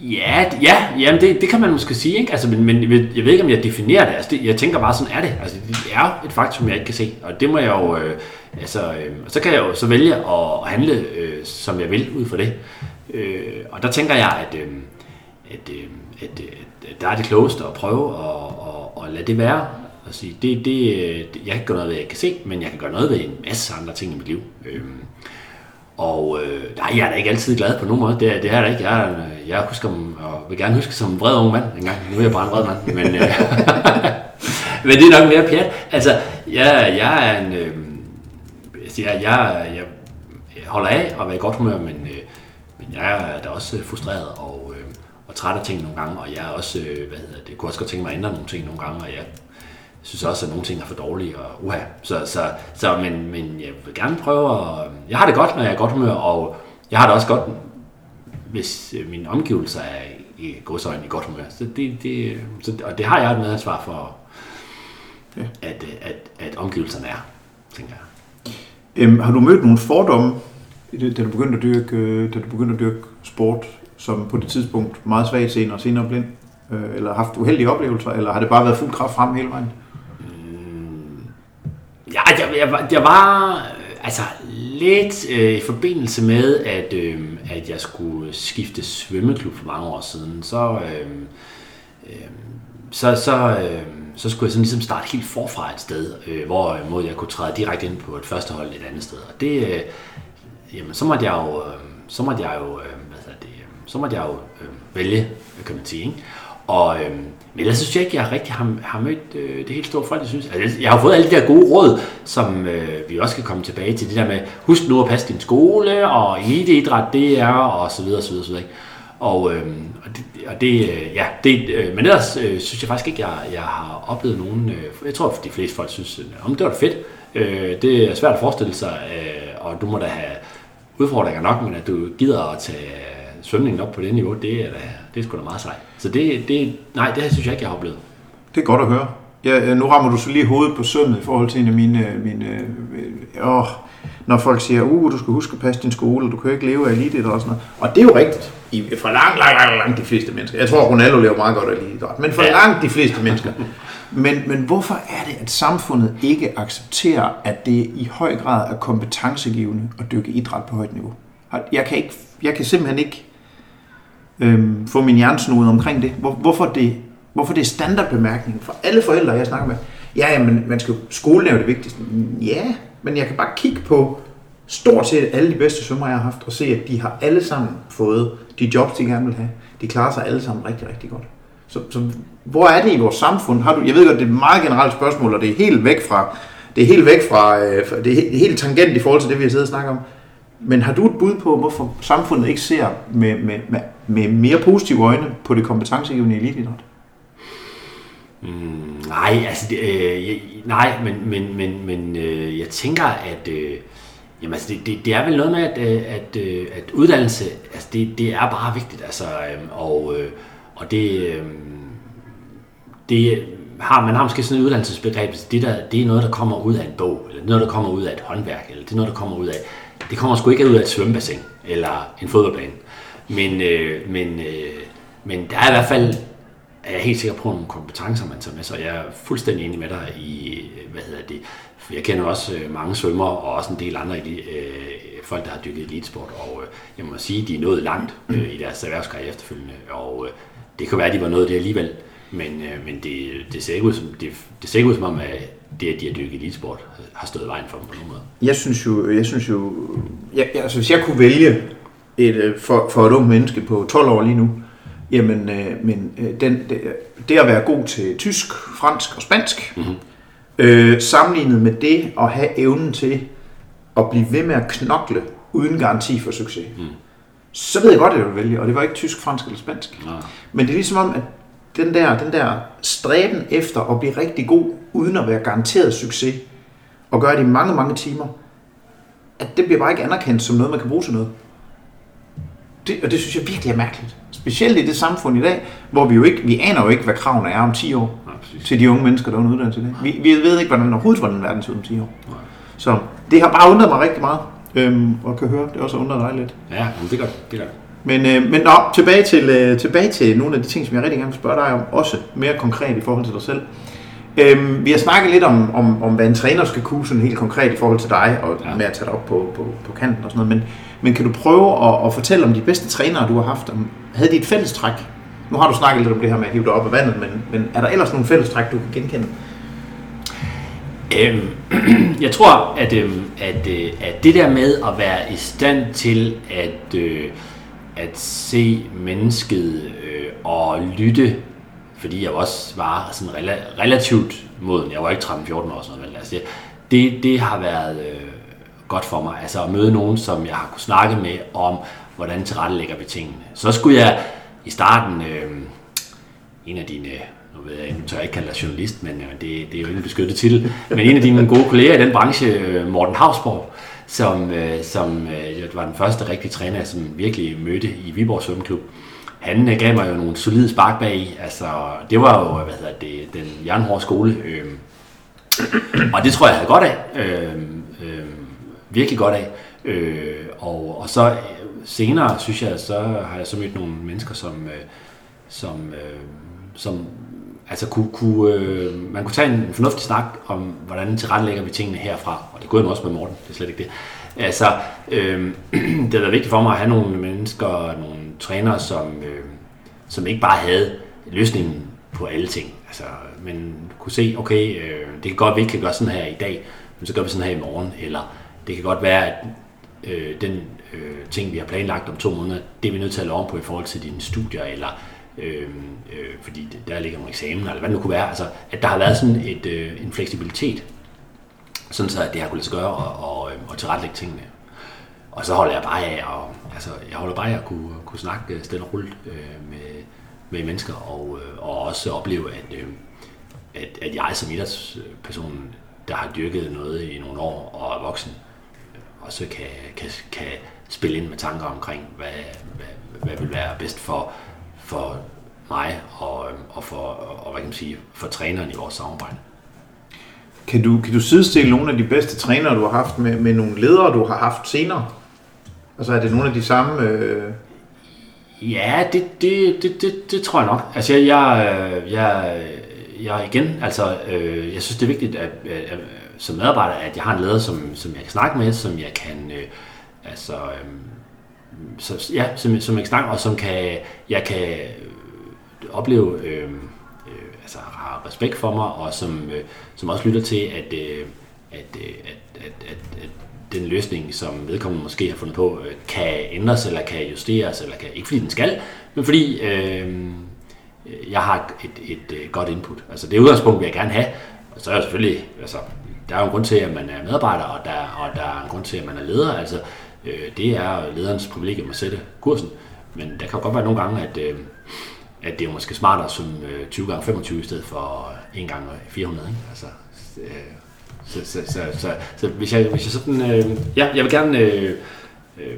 Ja, ja jamen det, det kan man måske sige, ikke? Altså, men, men jeg ved- ikke, om jeg definerer det. Altså, det. Jeg tænker bare, sådan er det. Altså, det er et faktum, jeg ikke kan se. Og det må jeg jo... Øh, altså, øh, så kan jeg jo så vælge at handle, øh, som jeg vil, ud fra det. Øh, og der tænker jeg, at, øh, at, øh, at, øh, at der er det klogeste at prøve at, at, at lade det være. Og sige, det, det, det, jeg kan ikke gøre noget ved, jeg kan se, men jeg kan gøre noget ved en masse andre ting i mit liv. Øh, og øh, nej, jeg er da ikke altid glad på nogen måde. Det, det er jeg da ikke. Jeg, jeg husker og vil gerne huske som en vred ung mand engang. Nu er jeg bare en vred mand. Men, øh, men det er nok mere pjat. Altså, jeg, jeg er en... Øh, jeg, jeg, jeg, jeg holder af at være i godt humør, men, øh, men jeg er da også øh, frustreret og, øh, og træt af ting nogle gange. Og jeg er også, øh, hvad hedder det, kunne også godt tænke mig at ændre nogle ting nogle gange. Og jeg synes også, at nogle ting er for dårlige, og uha. Så, så, så men, men jeg vil gerne prøve at... Jeg har det godt, når jeg er godt humør, og jeg har det også godt, hvis øh, mine omgivelser er i godsøjne i godt humør. Så det, det, så, og det har jeg et medansvar for, at, at, at omgivelserne er, tænker jeg. Øhm, har du mødt nogle fordomme, da du begyndte at dyrke, øh, da du begyndte at dyrke sport, som på det tidspunkt meget svagt seende og senere blind? Øh, eller haft uheldige oplevelser, eller har det bare været fuld kraft frem hele vejen? Ja, jeg, jeg, var- jeg var altså lidt øh, i forbindelse med, at, øh, at jeg skulle skifte svømmeklub for mange år siden, så, øh, øh, så, så, øh, så skulle jeg sådan ligesom starte helt forfra et sted, øh, hvorimod jeg kunne træde direkte ind på et første hold et andet sted. Og det, øh, jamen, så måtte jeg jo, øh, så måtte jeg jo, øh, hvad det, øh, så måtte jeg jo øh, vælge, kan man sige, ikke? Og, øh, men ellers synes jeg ikke, jeg rigtig har, har mødt øh, det helt store folk, jeg synes. Altså, jeg har fået alle de der gode råd, som øh, vi også kan komme tilbage til. Det der med, husk nu at passe din skole, og eliteidræt det er, og så videre, så videre, så videre. ikke? Og, øh, og det, og det øh, ja, det, øh, men ellers øh, synes jeg faktisk ikke, jeg, jeg har oplevet nogen, øh, jeg tror, at de fleste folk synes, øh, om det var da fedt. Øh, det er svært at forestille sig, øh, og du må da have udfordringer nok, men at du gider at tage svømningen op på det niveau, det er, da, det er sgu da meget sejt. Så det, det, nej, det her synes jeg ikke, jeg har oplevet. Det er godt at høre. Ja, nu rammer du så lige hovedet på sømmet i forhold til en af mine... mine øh, åh, når folk siger, uh, du skal huske at passe din skole, du kan ikke leve af eliteidræt og sådan noget. Og det er jo rigtigt. I, for langt, langt, langt, langt de fleste mennesker. Jeg tror, Ronaldo lever meget godt af eliteidræt. Men for Ja. langt de fleste mennesker. Men, men hvorfor er det, at samfundet ikke accepterer, at det i høj grad er kompetencegivende at dykke idræt på højt niveau? Jeg kan, ikke, jeg kan simpelthen ikke øhm, få min hjernesnude omkring det. Hvor, hvorfor det. Hvorfor det er standardbemærkningen for alle forældre, jeg snakker med. Ja, men man skal jo, skolen er jo det vigtigste. Ja, men jeg kan bare kigge på stort set alle de bedste svømmer, jeg har haft, og se, at de har alle sammen fået de jobs, de gerne vil have. De klarer sig alle sammen rigtig, rigtig godt. Så, så hvor er det i vores samfund? Har du, jeg ved godt, det er et meget generelt spørgsmål, og det er helt væk fra, det er helt væk fra, øh, det er helt, det er helt tangent i forhold til det, vi har siddet og snakket om. Men har du et bud på, hvorfor samfundet ikke ser med, med, med, med mere positive øjne på det kompetencegivende elitidræt? Mm, nej, altså, det, øh, nej, men, men, men, men øh, jeg tænker, at øh, jamen, altså, det, det, det er vel noget med, at, øh, at, øh, at uddannelse, altså, det, det er bare vigtigt, altså, øh, og, øh, og det, øh, det har, man har måske sådan et uddannelsesbegreb, det, der, det er noget, der kommer ud af en bog, eller noget, der kommer ud af et håndværk, eller det er noget, der kommer ud af, det kommer sgu ikke ud af et svømmebassin, eller en fodboldbane. Men, øh, men, øh, men der er i hvert fald, er jeg helt sikker på nogle kompetencer, man tager med sig. Jeg er fuldstændig enig med dig i, øh, hvad hedder det, jeg kender også øh, mange svømmer, og også en del andre øh, folk, der har dykket elitesport, og øh, jeg må sige, de er nået langt øh, i deres erhvervskarriere efterfølgende, og øh, det kan være, at de var nået det alligevel, men, øh, men det, det, ser ikke ud som, det, det ser ikke ud som om, at det, at de har dykket elitesport, har stået i vejen for dem på nogen måde. Jeg synes jo, jeg synes jo jeg, altså hvis jeg kunne vælge et, øh, for, for et ung menneske på 12 år lige nu, jamen, øh, men øh, den, det, det at være god til tysk, fransk og spansk, mm-hmm. øh, sammenlignet med det at have evnen til at blive ved med at knokle uden garanti for succes, mm. så ved jeg godt, at jeg vil vælge, og det var ikke tysk, fransk eller spansk. Nej. Men det er ligesom om, at den der, den der stræben efter at blive rigtig god, uden at være garanteret succes, og gøre det i mange, mange timer, at det bliver bare ikke anerkendt som noget, man kan bruge til noget. Det, og det synes jeg virkelig er mærkeligt. Specielt i det samfund i dag, hvor vi jo ikke, vi aner jo ikke, hvad kravene er om 10 år ja, til de unge mennesker, der er under uddannelse i dag. Vi, vi ved ikke, hvordan overhovedet, hvordan verden ser ud om 10 år. Nej. Så det har bare undret mig rigtig meget, øhm, og kan høre, det også undret dig lidt. Ja, det gør det. Gør. Men, øh, men nå, tilbage til, øh, tilbage til nogle af de ting, som jeg rigtig gerne vil spørge dig om, også mere konkret i forhold til dig selv. Øhm, vi har snakket lidt om, om, om, hvad en træner skal kunne, sådan helt konkret i forhold til dig, og ja. med at tage dig op på, på, på kanten og sådan noget. Men, men kan du prøve at, at fortælle om de bedste trænere, du har haft? Om, havde de et fællestræk? Nu har du snakket lidt om det her med at hive dig op af vandet, men, men er der ellers nogle fællestræk, du kan genkende? Øhm, jeg tror, at, øhm, at, øh, at det der med at være i stand til at, øh, at se mennesket øh, og lytte fordi jeg også var sådan rela- relativt moden. Jeg var ikke 13-14 år sådan noget, altså det, det har været øh, godt for mig. Altså at møde nogen, som jeg har kunne snakke med om, hvordan tilrettelægger vi tingene. Så skulle jeg i starten, øh, en af dine, nu ved jeg, nu tør jeg ikke kalde dig journalist, men øh, det, det er jo ikke en beskyttet titel, men en af dine gode kolleger i den branche, øh, Morten Havsborg, som, øh, som øh, var den første rigtige træner, som virkelig mødte i Viborg Svømmeklub han øh, gav mig jo nogle solide spark bag Altså, det var jo, hvad hedder det, den jernhårde skole. Øh, og det tror jeg, jeg havde godt af. Øh, øh, virkelig godt af. Øh, og, og så øh, senere, synes jeg, så har jeg så mødt nogle mennesker, som, øh, som, øh, som altså kunne, kunne, øh, man kunne tage en fornuftig snak om, hvordan tilrettelægger vi tingene herfra. Og det kunne jeg også med Morten, det er slet ikke det. Altså, øh, det er da vigtigt for mig at have nogle mennesker, nogle træner, som, øh, som ikke bare havde løsningen på alle ting. Altså, men kunne se, okay, øh, det kan godt, at vi ikke kan gøre sådan her i dag, men så gør vi sådan her i morgen. Eller det kan godt være, at øh, den øh, ting, vi har planlagt om to måneder, det er vi nødt til at lave på i forhold til dine studier, eller øh, øh, fordi der ligger nogle eksamener, eller hvad det nu kunne være. Altså, at der har været sådan et, øh, en fleksibilitet, sådan så at det har kunne lade sig gøre og, og, øh, og tilrettelægge tingene. Og så holder jeg bare af at, altså, jeg holder bare af at kunne, kunne snakke stille og roligt øh, med, med mennesker, og, øh, og også opleve, at, øh, at, at jeg som idrætsperson, der har dyrket noget i nogle år og er voksen, også kan, kan, kan spille ind med tanker omkring, hvad, hvad, hvad vil være bedst for, for mig og, og, for, og hvad kan man sige, for træneren i vores samarbejde. Kan du, kan du sidestille nogle af de bedste trænere, du har haft med, med nogle ledere, du har haft senere? Altså er det nogle af de samme... Øh... Ja, det, det, det, det, det tror jeg nok. Altså jeg, jeg, jeg, jeg igen, altså øh, jeg synes det er vigtigt, at, at, at som medarbejder, at jeg har en leder, som, som jeg kan snakke med, som jeg kan, øh, altså, øh, så, ja, som, som jeg kan og som kan, jeg kan øh, opleve, øh, øh, altså har respekt for mig, og som, øh, som også lytter til, at, øh, at, øh, at, at, at, at den løsning, som vedkommende måske har fundet på, øh, kan ændres eller kan justeres, eller kan, ikke fordi den skal, men fordi øh, jeg har et, et, et godt input. Altså det udgangspunkt vil jeg gerne have, og så er jeg selvfølgelig, altså, der er jo en grund til, at man er medarbejder, og der, og der er en grund til, at man er leder. Altså, øh, det er lederens privilegium at sætte kursen. Men der kan godt være nogle gange, at, øh, at det er måske smartere som øh, 20 gange 25 i stedet for 1 gange 400. Ikke? Altså, øh, så, så, så, så, så hvis, jeg, hvis jeg sådan... Øh, ja, jeg vil gerne øh, øh,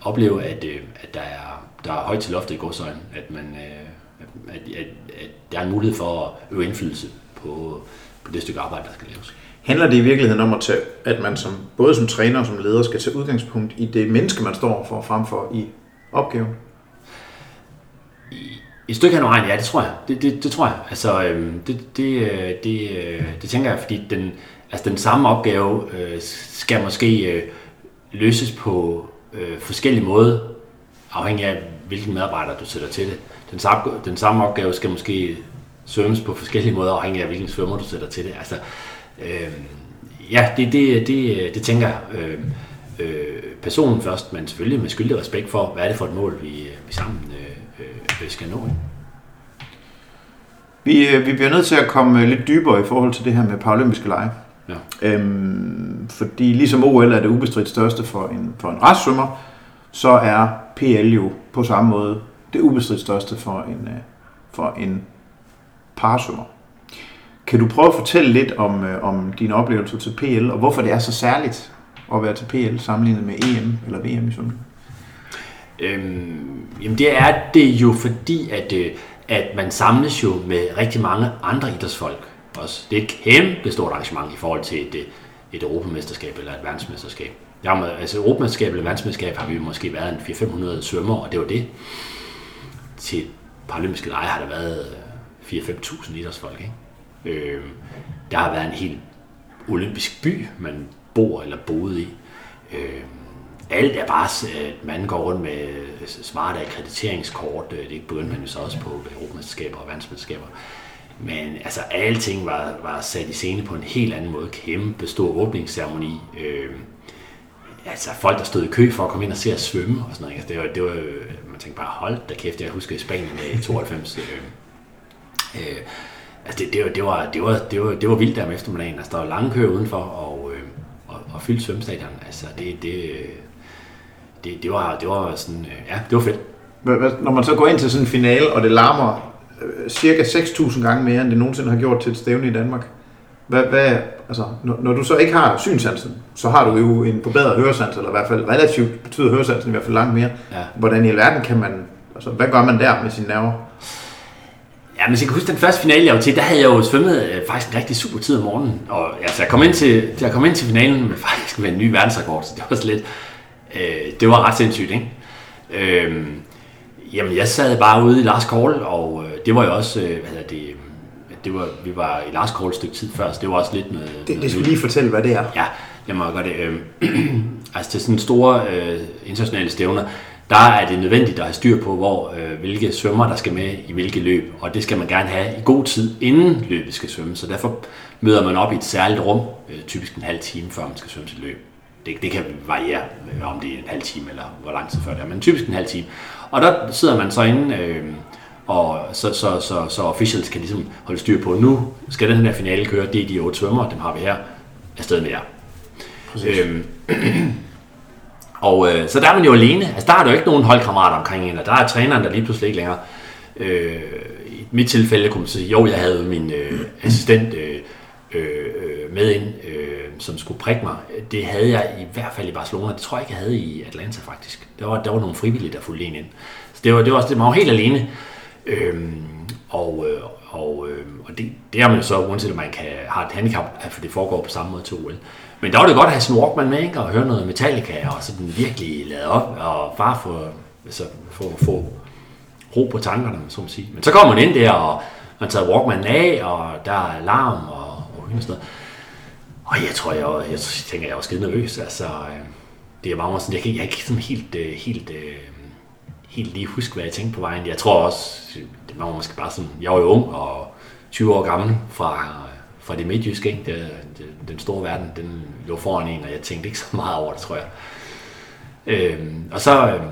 opleve, at, øh, at der, er, der er højt til loftet i godsøjen, at, man, øh, at, at, at der er en mulighed for at øve indflydelse på, på det stykke arbejde, der skal laves. Handler det i virkeligheden om, at, tage, at man som, både som træner og som leder skal tage udgangspunkt i det menneske, man står for, frem for i opgaven? I, et stykke hen ad vejen, ja, det tror jeg. Det, det, det tror jeg. Altså, øhm, det, det, øh, det, øh, det tænker jeg, fordi den, altså, den samme opgave øh, skal måske øh, løses på øh, forskellige måder, afhængig af, hvilken medarbejder du sætter til det. Den samme, den samme opgave skal måske svømmes på forskellige måder, afhængig af, hvilken svømmer du sætter til det. Altså, øh, ja, det, det, det, det tænker jeg. Øh, øh, personen først, men selvfølgelig med skyldig respekt for, hvad er det for et mål, vi, vi sammen øh, øh, skal nå. Ikke? Vi, øh, vi bliver nødt til at komme øh, lidt dybere i forhold til det her med paralympiske lege. Ja. Øhm, fordi ligesom OL er det ubestridt største for en, for en restsvømmer, så er PL jo på samme måde det ubestridt største for en, øh, for en parasvømmer. Kan du prøve at fortælle lidt om, øh, om dine oplevelser til PL, og hvorfor det er så særligt at være til PL sammenlignet med EM eller VM i svømning? Øhm, jamen det er det jo fordi, at, øh, at man samles jo med rigtig mange andre idrætsfolk også. Det er et kæmpe stort arrangement i forhold til et, øh, et europamesterskab eller et verdensmesterskab. Jamen, altså europamesterskab eller verdensmesterskab har vi måske været en 400-500 svømmer, og det var det. Til paralympiske lege har der været 4-5.000 idrætsfolk. Ikke? Øh, der har været en helt olympisk by, man bor eller boede i. Øh, alt er bare, at man går rundt med smarte akkrediteringskort. Øh, det begyndte man jo så også på europamesterskaber og verdensmesterskaber. Men altså, alting var, var sat i scene på en helt anden måde. Kæmpe stor åbningsceremoni. Øh, altså, folk, der stod i kø for at komme ind og se at svømme og sådan noget. Altså, det var, det var, man tænkte bare, hold da kæft, jeg husker i Spanien i 92. Øh, øh, altså, det, det, var, det, var, det, var, det, var, det var vildt der om eftermiddagen. Altså, der var lange køer udenfor, og, øh, og, og fyldt svømmestadion. Altså, det, det, det, det, var, det var sådan, øh, ja, det var fedt. Når man så går ind til sådan en finale, og det larmer øh, cirka 6.000 gange mere, end det nogensinde har gjort til et stævne i Danmark. Hvad, hvad, altså, når, når du så ikke har synsansen, så har du jo en forbedret høresans, eller i hvert fald relativt betyder høresansen i hvert fald langt mere. Ja. Hvordan i alverden kan man, altså hvad gør man der med sine nerver? Ja, men jeg kan huske den første finale, jeg var til, der havde jeg jo svømmet øh, faktisk en rigtig super tid om morgenen. Og altså, jeg kom ind til, jeg kom ind til finalen med, faktisk med en ny verdensrekord, så det var så lidt, øh, det var ret sindssygt, ikke? Øh, jamen, jeg sad bare ude i Lars Kohl, og øh, det var jo også, øh, hvad hedder det, det var, vi var i Lars Kohl et stykke tid før, så det var også lidt noget... Det, det skal lige fortælle, hvad det er. Ja, lad mig gøre det. Øh, altså til sådan store øh, internationale stævner, der er det nødvendigt at have styr på, hvor øh, hvilke svømmer, der skal med i hvilke løb. Og det skal man gerne have i god tid, inden løbet skal svømme. Så derfor møder man op i et særligt rum, øh, typisk en halv time, før man skal svømme til løb. Det, det kan variere, øh, om det er en halv time eller hvor lang tid før det er, men typisk en halv time. Og der sidder man så inde, øh, og så, så, så, så officials kan ligesom holde styr på, nu skal den her finale køre, det er de otte svømmer, dem har vi her, afsted med jer. Øhm, og øh, så der er man jo alene. Altså der er der jo ikke nogen holdkammerater omkring en, og der er træneren der lige pludselig ikke længere. Øh, I mit tilfælde kunne man sige, jo, jeg havde min øh, assistent øh, øh, øh med ind, øh, som skulle prikke mig. Det havde jeg i hvert fald i Barcelona. Det tror jeg ikke, jeg havde i Atlanta faktisk. Der var, der var nogle frivillige, der fulgte en ind. Så det var, det var, det var helt alene. Øh, og, øh, og, øh, og det, det er man jo så, uanset om man kan, har et handicap, for det foregår på samme måde til OL. Men der var det godt at have sådan en Walkman med, ikke? og høre noget Metallica, og så den virkelig lavet op, og bare få, altså, få, få ro på tankerne, så man sige. Men så kommer man ind der, og man tager Walkman af, og der er alarm, og, og sådan noget. Og jeg tror, jeg, jeg, jeg tænker, jeg var skide nervøs. Altså, øh, det er bare sådan, jeg kan, jeg kan ikke sådan helt, øh, helt, øh, helt lige huske, hvad jeg tænkte på vejen. Jeg tror også, det var måske bare sådan, jeg var jo ung og 20 år gammel fra, fra det midtjyske, ikke? Det, det, den store verden, den lå foran en, og jeg tænkte ikke så meget over det, tror jeg. Øhm, og så øhm,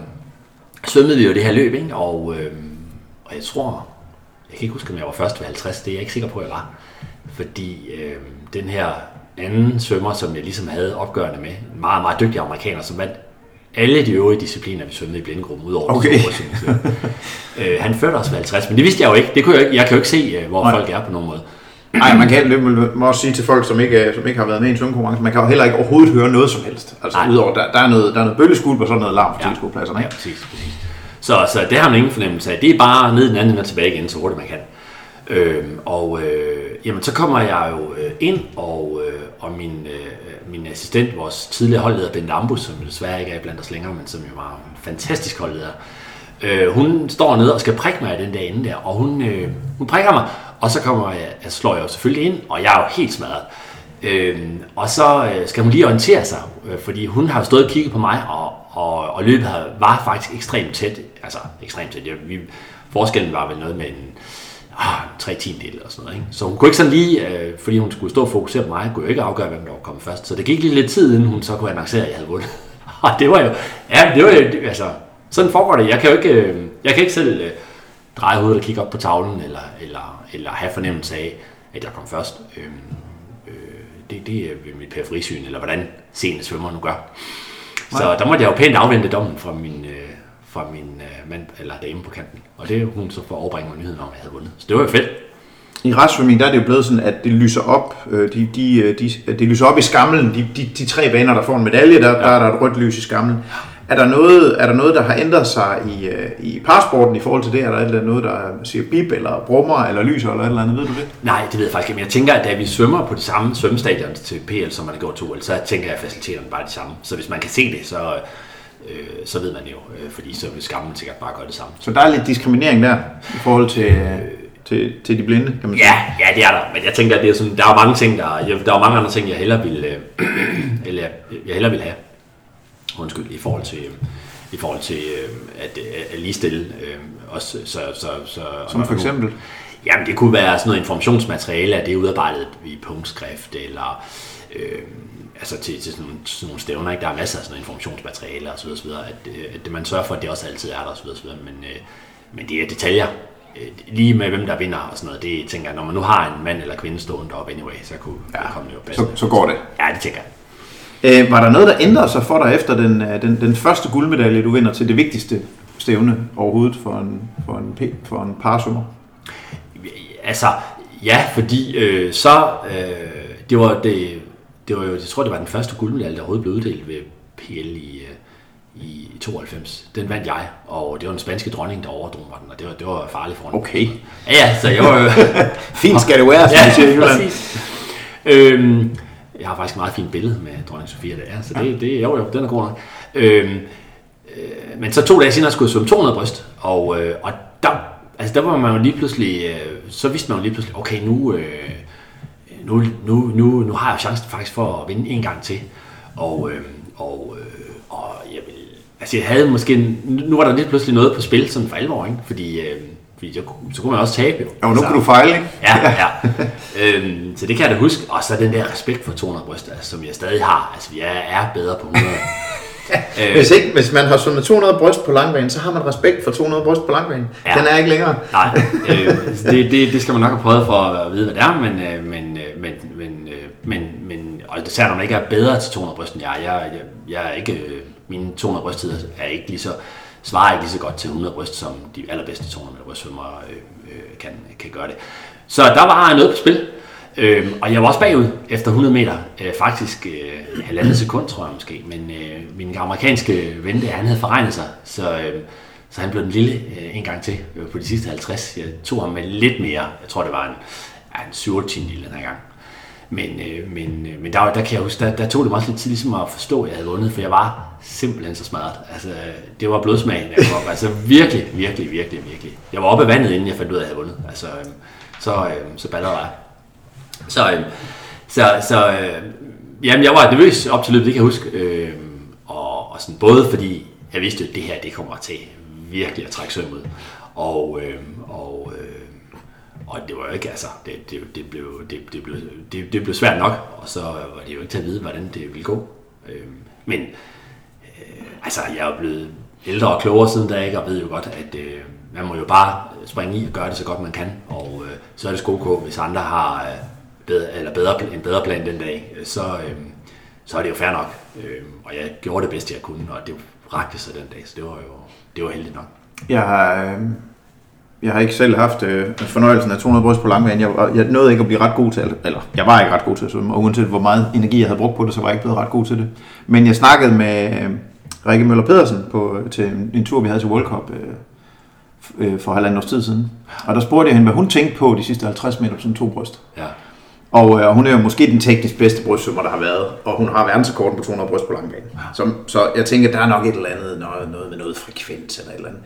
svømmede vi jo det her løb, ikke? Og, øhm, og jeg tror, jeg kan ikke huske, om jeg var først ved 50, det er jeg ikke sikker på, at jeg var. Fordi øhm, den her anden svømmer, som jeg ligesom havde opgørende med, en meget, meget dygtig amerikaner, som vandt alle de øvrige discipliner, vi svømmede i blindegruppen, udover Okay. okay. øh, Han førte os ved 50, men det vidste jeg jo ikke. Det kunne jeg, ikke. jeg kan jo ikke se, øh, hvor Nej. folk er på nogen måde. Nej, man kan det må også sige til folk, som ikke, som ikke har været med i en svømmekonkurrence, man kan jo heller ikke overhovedet høre noget som helst. Altså Nej. udover, der, der, er noget, der er noget bølgeskud og sådan noget larm på Ja. tilskuerpladserne. Ja, præcis, præcis. Så, så det har man ingen fornemmelse af. Det er bare ned i den anden og tilbage igen, så hurtigt man kan. Øhm, og øh, jamen, så kommer jeg jo øh, ind, og, øh, og min, øh, min assistent, vores tidligere holdleder, Bent Ambus, som desværre ikke er blandt os længere, men som jo var en fantastisk holdleder, øh, Øh, hun står nede og skal prikke mig i den der ende der, og hun, øh, hun prikker mig, og så kommer jeg, jeg slår jeg jo selvfølgelig ind, og jeg er jo helt smadret. Øh, og så øh, skal hun lige orientere sig, øh, fordi hun har stået og kigget på mig, og, og, og løbet her var faktisk ekstremt tæt. Altså ekstremt tæt. Jeg, vi, forskellen var vel noget med en ah, en tre tiendel eller sådan noget. Ikke? Så hun kunne ikke sådan lige, øh, fordi hun skulle stå og fokusere på mig, kunne jo ikke afgøre, hvem der var kommet først. Så det gik lige lidt tid, inden hun så kunne annoncere, at jeg havde vundet. og det var jo, ja, det var jo, altså, sådan foregår det. Jeg kan jo ikke, øh, jeg kan ikke selv øh, dreje hovedet og kigge op på tavlen, eller, eller, eller have fornemmelse af, at jeg kom først. Øh, øh, det, det er mit periferisyn, eller hvordan seende svømmer nu gør. Så der måtte jeg jo pænt afvente dommen fra min, øh, fra min øh, mand, eller dame på kanten. Og det er hun så for at overbringe mig nyheden om, at jeg havde vundet. Så det var jo fedt. I restsvømning, der er det jo blevet sådan, at det lyser op, øh, de, de, de, det lyser op i skamlen, de, de, de tre baner, der får en medalje, der, ja. der er der et rødt lys i skamlen. Er der noget, er der, noget der har ændret sig i, øh, i parsporten i forhold til det? Er der et eller andet noget, der siger bip, eller brummer, eller lyser, eller et eller andet? Ved du det? Nej, det ved jeg faktisk ikke, men jeg tænker, at da vi svømmer på det samme svømmestadion til PL, som man har gjort to, så tænker jeg, at faciliteterne bare er de samme. Så hvis man kan se det, så, øh, så ved man det jo, øh, fordi så vil skammen sikkert bare gøre det samme. Så der er lidt diskriminering der, i forhold til, øh, til, til de blinde, kan man sige. Ja, ja, det er der. Men jeg tænker, at det er sådan, der er mange ting, der, der er mange andre ting, jeg hellere vil, øh, eller jeg, jeg hellere vil have. Undskyld, i forhold til, i forhold til øh, at, at ligestille øh, også, så, så, så, Som for eksempel? Jamen, det kunne være sådan noget informationsmateriale, at det er udarbejdet i punktskrift, eller øh, altså til, til sådan, nogle, sådan nogle stævner, ikke? der er masser af sådan noget informationsmateriale osv., osv. At, øh, at man sørger for, at det også altid er der osv., osv. Men, øh, men det er detaljer, øh, lige med hvem der vinder og sådan noget, det tænker jeg, når man nu har en mand eller kvinde stående deroppe anyway, så kunne ja, det komme jo Så, bedst. så går det. Ja, det tænker jeg. Øh, var der noget, der ændrede sig for dig efter den, øh, den, den første guldmedalje, du vinder til det vigtigste stævne overhovedet for en, for en, for en parasummer? Altså, ja, fordi øh, så, øh, det var det, det var jo, jeg tror, det var den første guldmedalje, der overhovedet blev uddelt ved PL i, øh, i 92. Den vandt jeg, og det var den spanske dronning, der overdrog mig den, og det var, det var farligt for hende. Okay. Ja, ja, så jeg var jo... Fint skal det være, som ja, siger i. Øhm, jeg har faktisk et meget fint billede med dronning Sofia der, så det, det jo, jo, den er god nok. Øhm, øh, men så to dage senere skulle jeg svømme 200 bryst, og, øh, og der, altså der var man jo lige pludselig, øh, så vidste man jo lige pludselig, okay, nu, øh, nu, nu, nu, nu har jeg chancen faktisk for at vinde en gang til. Og, øh, og, øh, og jeg vil, altså jeg havde måske, nu var der lige pludselig noget på spil sådan for alvor, ikke? fordi, øh, fordi så, så kunne man også tabe jo. Jo, nu Altså, kan du fejle, ikke? Ja, ja. øhm, så det kan jeg da huske. Og så den der respekt for 200 bryst, altså, som jeg stadig har. Altså, jeg er bedre på 100. øh, Hvis, ikke, hvis man har svømmet 200 bryst på langbanen, så har man respekt for 200 bryst på langbanen. Ja. Ja. Den er ikke længere. nej, øh, det, det, det skal man nok have prøvet for at vide, hvad det er, men, øh, men, øh, men, men, øh, men, men og især når man ikke er bedre til 200 bryst end jeg, er. jeg, jeg, jeg er ikke, øh, mine 200 brysttider er ikke lige så, svarer ikke lige så godt til 100 bryst, som de allerbedste 200 meter brystsvømmere øh, øh, kan, kan gøre det. Så der var noget på spil, øh, og jeg var også bagud efter 100 meter, øh, faktisk øh, halvandet sekund, tror jeg måske. Men øh, min amerikanske ven, der, han havde forregnet sig, så, øh, så han blev den lille øh, en gang til øh, på de sidste 50. Jeg tog ham med lidt mere. Jeg tror, det var en, en 7 lille den her gang. Men, øh, men, øh, men der, der kan jeg huske, der, der tog det mig også lidt tid ligesom at forstå, at jeg havde vundet, for jeg var simpelthen så smadret. Altså, det var blodsmagen. Jeg kom op. Altså virkelig, virkelig, virkelig, virkelig. Jeg var oppe af vandet, inden jeg fandt ud af, at jeg havde vundet. Altså, øh, så, øh, så ballerede jeg. Så, øh, så, så øh, jamen, jeg var nervøs op til løbet, det kan jeg huske. Øh, og, og sådan, både fordi jeg vidste, at det her det kommer til virkelig at trække søm ud. Og, øh, og, øh, og det var jo ikke, altså, det, det, det, blev, det, det, blev, det, det blev svært nok, og så var det jo ikke til at vide, hvordan det ville gå. Øh, men øh, altså, jeg er jo blevet ældre og klogere siden da, ikke, og ved jo godt, at øh, man må jo bare springe i og gøre det så godt man kan, og øh, så er det sgu hvis andre har øh, bedre, eller bedre, en bedre plan den dag, øh, så, øh, så er det jo fair nok. Øh, og jeg gjorde det bedste, jeg kunne, og det rakte sig den dag, så det var jo det var heldigt nok. Jeg har, øh, jeg har ikke selv haft øh, fornøjelsen af 200 bryst på langbane. Jeg, jeg nåede ikke at blive ret god til, eller jeg var ikke ret god til at svømme, og uanset hvor meget energi jeg havde brugt på det, så var jeg ikke blevet ret god til det. Men jeg snakkede med øh, Rikke Møller Pedersen på, til en, tur, vi havde til World Cup øh, øh, for halvandet års tid siden. Og der spurgte jeg hende, hvad hun tænkte på de sidste 50 meter som to bryst. Ja. Og øh, hun er jo måske den teknisk bedste brystsvømmer, der har været, og hun har verdensrekorden på 200 bryst på langbane. Så, så jeg tænker, der er nok et eller andet, noget, noget med noget frekvens eller et eller andet.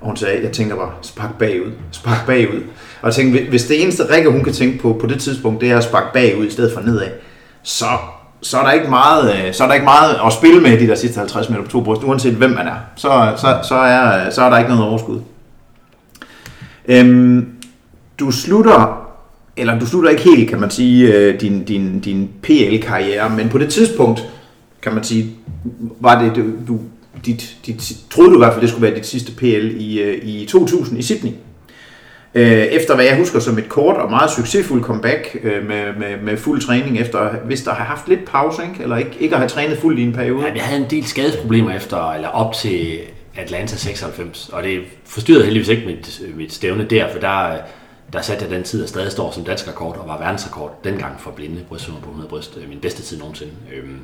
Og hun sagde, jeg tænker bare, spark bagud, spark bagud. Og jeg tænkte, hvis det eneste Rikke, hun kan tænke på på det tidspunkt, det er at sparke bagud i stedet for nedad, så, så, er der ikke meget, øh, så er der ikke meget at spille med de der sidste 50 meter på to bryst, uanset hvem man er. Så, så, så, er, øh, så er der ikke noget overskud. Øhm, du slutter, eller du slutter ikke helt, kan man sige, øh, din, din, din PL-karriere, men på det tidspunkt, kan man sige, var det, du, du dit, dit, troede du i hvert fald, det skulle være dit sidste PL i, øh, i 2000 i Sydney. Øh, efter hvad jeg husker som et kort og meget succesfuldt comeback øh, med, med, med fuld træning, efter hvis der har haft lidt pause, ikke? eller ikke, ikke at have trænet fuldt i en periode. Ja, jeg havde en del skadesproblemer efter, eller op til Atlanta 96, og det forstyrrede heldigvis ikke mit, mit stævne der, for der, der satte jeg den tid, der stadig står som dansk rekord, og var verdensrekord dengang for blinde brystsvømmer på 100 bryst, min bedste tid nogensinde. Øhm,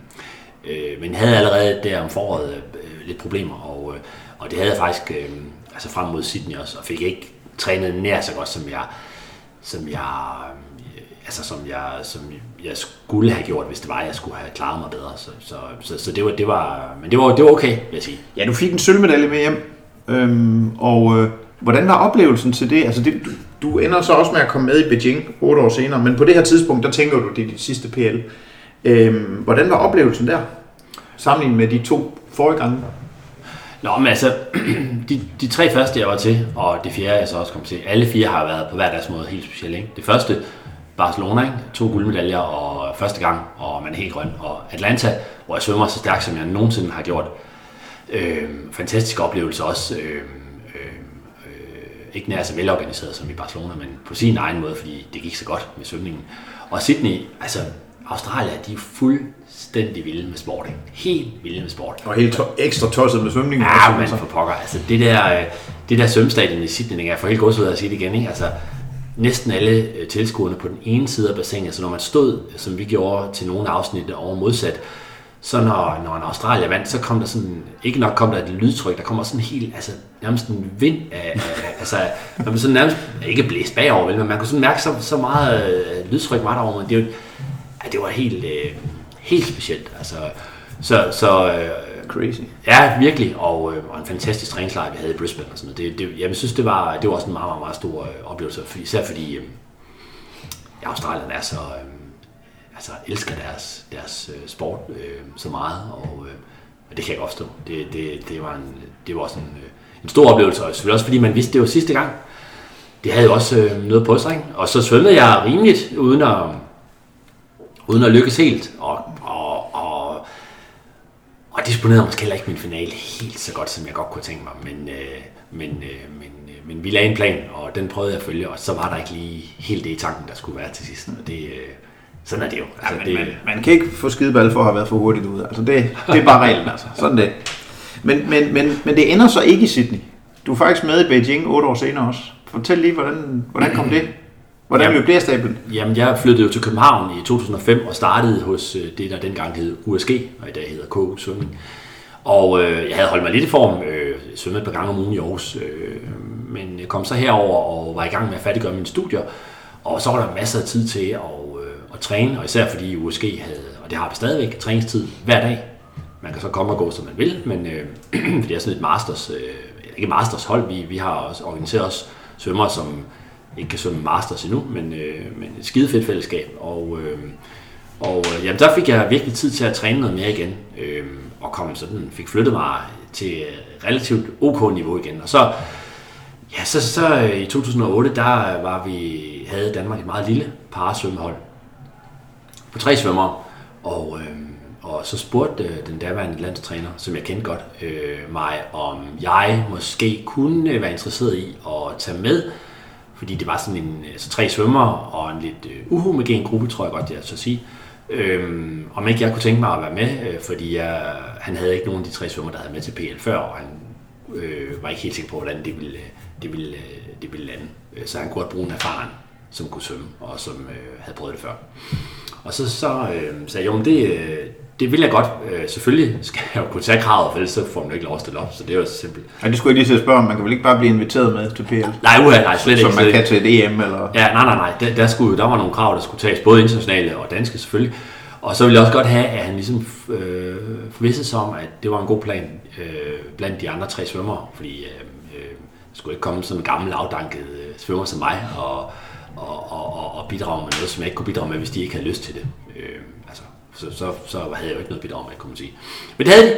Øh, men havde allerede der om foråret øh, lidt problemer, og, øh, og det havde jeg faktisk øh, altså frem mod Sydney også, og fik ikke trænet nær så godt, som jeg, som jeg, øh, altså som jeg, som jeg skulle have gjort, hvis det var, at jeg skulle have klaret mig bedre. Så, så, så, så det, var, det var, men det var, det var okay, vil jeg sige. Ja, du fik en sølvmedalje med hjem, øhm, og øh, hvordan var oplevelsen til det? Altså, det, du, du ender så også med at komme med i Beijing otte år senere, men på det her tidspunkt, der tænker du, det er dit sidste PL. Øhm, hvordan var oplevelsen der, sammenlignet med de to forrige gange? Nå, men altså, de, de tre første, jeg var til, og det fjerde, jeg så også kom til, alle fire har været på hver deres måde helt specielle. Ikke? Det første, Barcelona, ikke? to guldmedaljer og første gang, og man er helt grøn. Og Atlanta, hvor jeg svømmer så stærkt, som jeg nogensinde har gjort. Øh, fantastisk oplevelse også. Øh, øh, øh, ikke nær så velorganiseret som i Barcelona, men på sin egen måde, fordi det gik så godt med svømningen. Og Sydney, altså Australien, de er fuldstændig vilde med sport. Ikke? Helt vilde med sport. Og helt to- ekstra tosset med svømning. Ja, men for pokker. Altså, det der, øh, det der svømmestadion i Sydney, jeg får helt godt ud af at sige det igen, ikke? Altså, næsten alle øh, tilskuerne på den ene side af bassinet, så når man stod, som vi gjorde til nogle afsnit over modsat, så når, når en Australier vandt, så kom der sådan, ikke nok kom der et lydtryk, der kommer sådan helt, altså nærmest en vind af, af altså, man blev sådan nærmest, ikke blæst bagover, vel, men man kunne sådan mærke, så, så meget øh, lydtryk var derovre, men det, var, ja, det var helt, øh, helt specielt, altså, så, så øh, Crazy. Ja, virkelig, og, øh, og en fantastisk træningslejr, vi havde i Brisbane og sådan noget. Det, det, jeg synes, det var, det var også en meget, meget, meget stor øh, oplevelse, for, især fordi øh, Australien er så, øh, altså elsker deres, deres øh, sport øh, så meget, og, øh, og det kan jeg godt forstå. Det, det, det, var, en, det var også en, øh, en stor oplevelse, og selvfølgelig også fordi man vidste, det var sidste gang. Det havde jo også øh, noget på sig, og så svømmede jeg rimeligt, uden at, uden at lykkes helt, og, og, og og disponerede måske heller ikke min finale helt så godt, som jeg godt kunne tænke mig. Men, øh, men, øh, men, øh, men vi lagde en plan, og den prøvede jeg at følge, og så var der ikke lige helt det i tanken, der skulle være til sidst. Og det, øh, sådan er det jo. Altså, Ja, men det, man, man kan ikke få skideball for at have været for hurtigt ude. Altså det, det er bare reglen, altså. Sådan det. Men, men, men, men det ender så ikke i Sydney. Du er faktisk med i Beijing otte år senere også. Fortæl lige, hvordan, hvordan kom det? Hvordan det af stablen? Jamen, jeg flyttede jo til København i 2005 og startede hos øh, det, der dengang hed USG, og i dag hedder KU Svømning. Og øh, jeg havde holdt mig lidt i form, øh, svømmet et par gange om ugen i Aarhus, øh, men jeg kom så herover og var i gang med at færdiggøre mine studier, og så var der masser af tid til at, øh, at træne, og især fordi USG havde, og det har vi stadigvæk, træningstid hver dag. Man kan så komme og gå, som man vil, men øh, det er sådan et masters, øh, ikke masters hold, vi, vi har også organiseret os svømmer, som ikke kan svømme masters endnu, men, øh, men et skide fedt fællesskab. Og, øh, og øh, jamen, der fik jeg virkelig tid til at træne noget mere igen, øh, og kom sådan, fik flyttet mig til relativt ok niveau igen. Og så, ja, så, så øh, i 2008, der var vi, havde Danmark et meget lille parasvømmehold på tre svømmere, og, øh, og så spurgte øh, den daværende landstræner, som jeg kendte godt, øh, mig, om jeg måske kunne øh, være interesseret i at tage med, fordi det var sådan en, øh, altså tre svømmere og en lidt øh, uhomogen gruppe, tror jeg godt, jeg så sige, Øhm, om ikke jeg kunne tænke mig at være med, øh, fordi jeg, han havde ikke nogen af de tre svømmer, der havde med til PL før, og han øh, var ikke helt sikker på, hvordan det ville, øh, det ville, det ville lande. Så han kunne godt bruge en erfaren, som kunne svømme, og som øh, havde prøvet det før. Og så, så øh, sagde jeg, jo, men det, øh, det vil jeg godt. Øh, selvfølgelig skal jeg jo kunne tage kravet, for ellers så får man ikke lov at stille op, så det er jo simpelt. Ja, det skulle jeg lige til at spørge om. Man kan vel ikke bare blive inviteret med til PL? Nej, uha, nej, slet Som ikke. man kan til et EM, eller? Ja, nej, nej, nej. Der, der, skulle, der var nogle krav, der skulle tages, både internationale og danske selvfølgelig. Og så ville jeg også godt have, at han ligesom øh, forvissede sig om, at det var en god plan øh, blandt de andre tre svømmere, fordi øh, øh, skulle ikke komme sådan en gammel, afdanket øh, svømmer som mig og, og, og, og bidrage med noget, som jeg ikke kunne bidrage med, hvis de ikke havde lyst til det. Øh, altså, så, så, så havde jeg jo ikke noget bidrag med, kunne man sige. Men det havde de.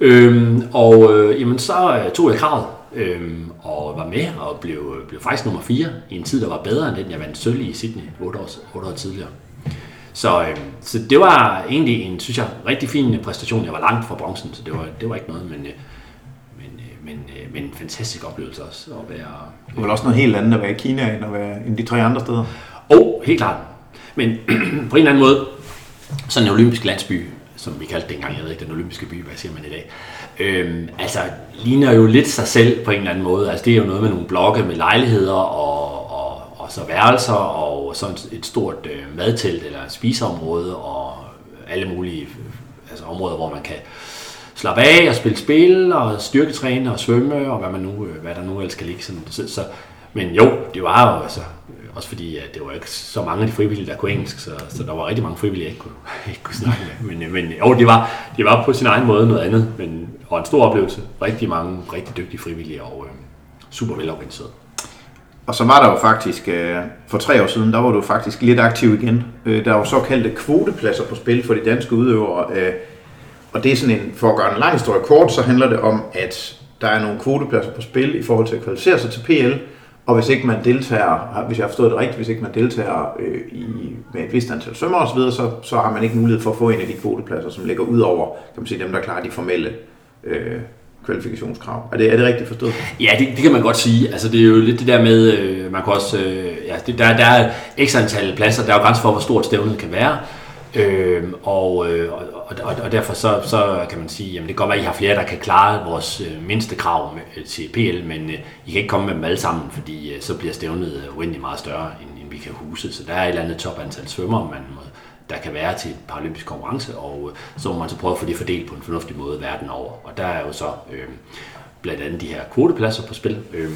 Øhm, og øh, jamen, så øh, tog jeg kravet øhm, og var med og blev, øh, blev faktisk nummer 4 i en tid, der var bedre end den, jeg vandt sølv i Sydney 8 år, 8 år tidligere. Så, øh, så det var egentlig en, synes jeg, rigtig fin øh, præstation. Jeg var langt fra bronzen, så det var, det var ikke noget, men, øh, men, øh, men, øh, en fantastisk oplevelse også at være... Det er vel også noget helt andet at være i Kina, end at være end de tre andre steder. Oh, helt klart. Men på en eller anden måde, sådan en olympisk landsby, som vi kaldte det engang, jeg ved ikke, den olympiske by, hvad siger man i dag, øhm, altså ligner jo lidt sig selv på en eller anden måde. Altså det er jo noget med nogle blokke med lejligheder og, og, og så værelser og sådan et stort øh, madtelt eller spiseområde og alle mulige altså områder, hvor man kan slappe af og spille spil og styrketræne og svømme og hvad, man nu, øh, hvad der nu ellers kan ligge. Sådan. Så, så, men jo, det var jo altså, øh, også fordi at det var ikke så mange af de frivillige, der kunne engelsk, så, så der var rigtig mange frivillige, jeg ikke kunne, ikke kunne snakke med. Men, øh, men jo, det var, det var på sin egen måde noget andet, men, og en stor oplevelse. Rigtig mange rigtig dygtige frivillige og øh, super velorganiseret. Og så var der jo faktisk, øh, for tre år siden, der var du faktisk lidt aktiv igen. Øh, der var såkaldte kvotepladser på spil for de danske udøvere. Øh, og det er sådan en, for at gøre en lang historie kort, så handler det om, at der er nogle kvotepladser på spil i forhold til at kvalificere sig til PL. Og hvis ikke man deltager, hvis jeg har forstået det rigtigt, hvis ikke man deltager øh, i, med et vist antal svømmer osv., så, så har man ikke mulighed for at få en af de kvotepladser, som ligger ud over kan man sige, dem, der klarer de formelle øh, kvalifikationskrav. Er det, er det rigtigt forstået? Ja, det, det kan man godt sige. Altså, det er jo lidt det der med, øh, man kan også, øh, ja, det, der, der er ekstra antal pladser, der er jo grænser for, hvor stort stævnet kan være. Øh, og, øh, og, og, og derfor så, så kan man sige, jamen det kan godt være, at I har flere, der kan klare vores øh, mindste krav med, øh, til PL, men øh, I kan ikke komme med dem alle sammen, fordi øh, så bliver stævnet øh, uendelig meget større, end, end vi kan huse. Så der er et eller andet topantal svømmer, man må, der kan være til et paralympisk konkurrence, og øh, så må man så prøve at få det fordelt på en fornuftig måde verden over. Og der er jo så øh, blandt andet de her kvotepladser på spil. Øh,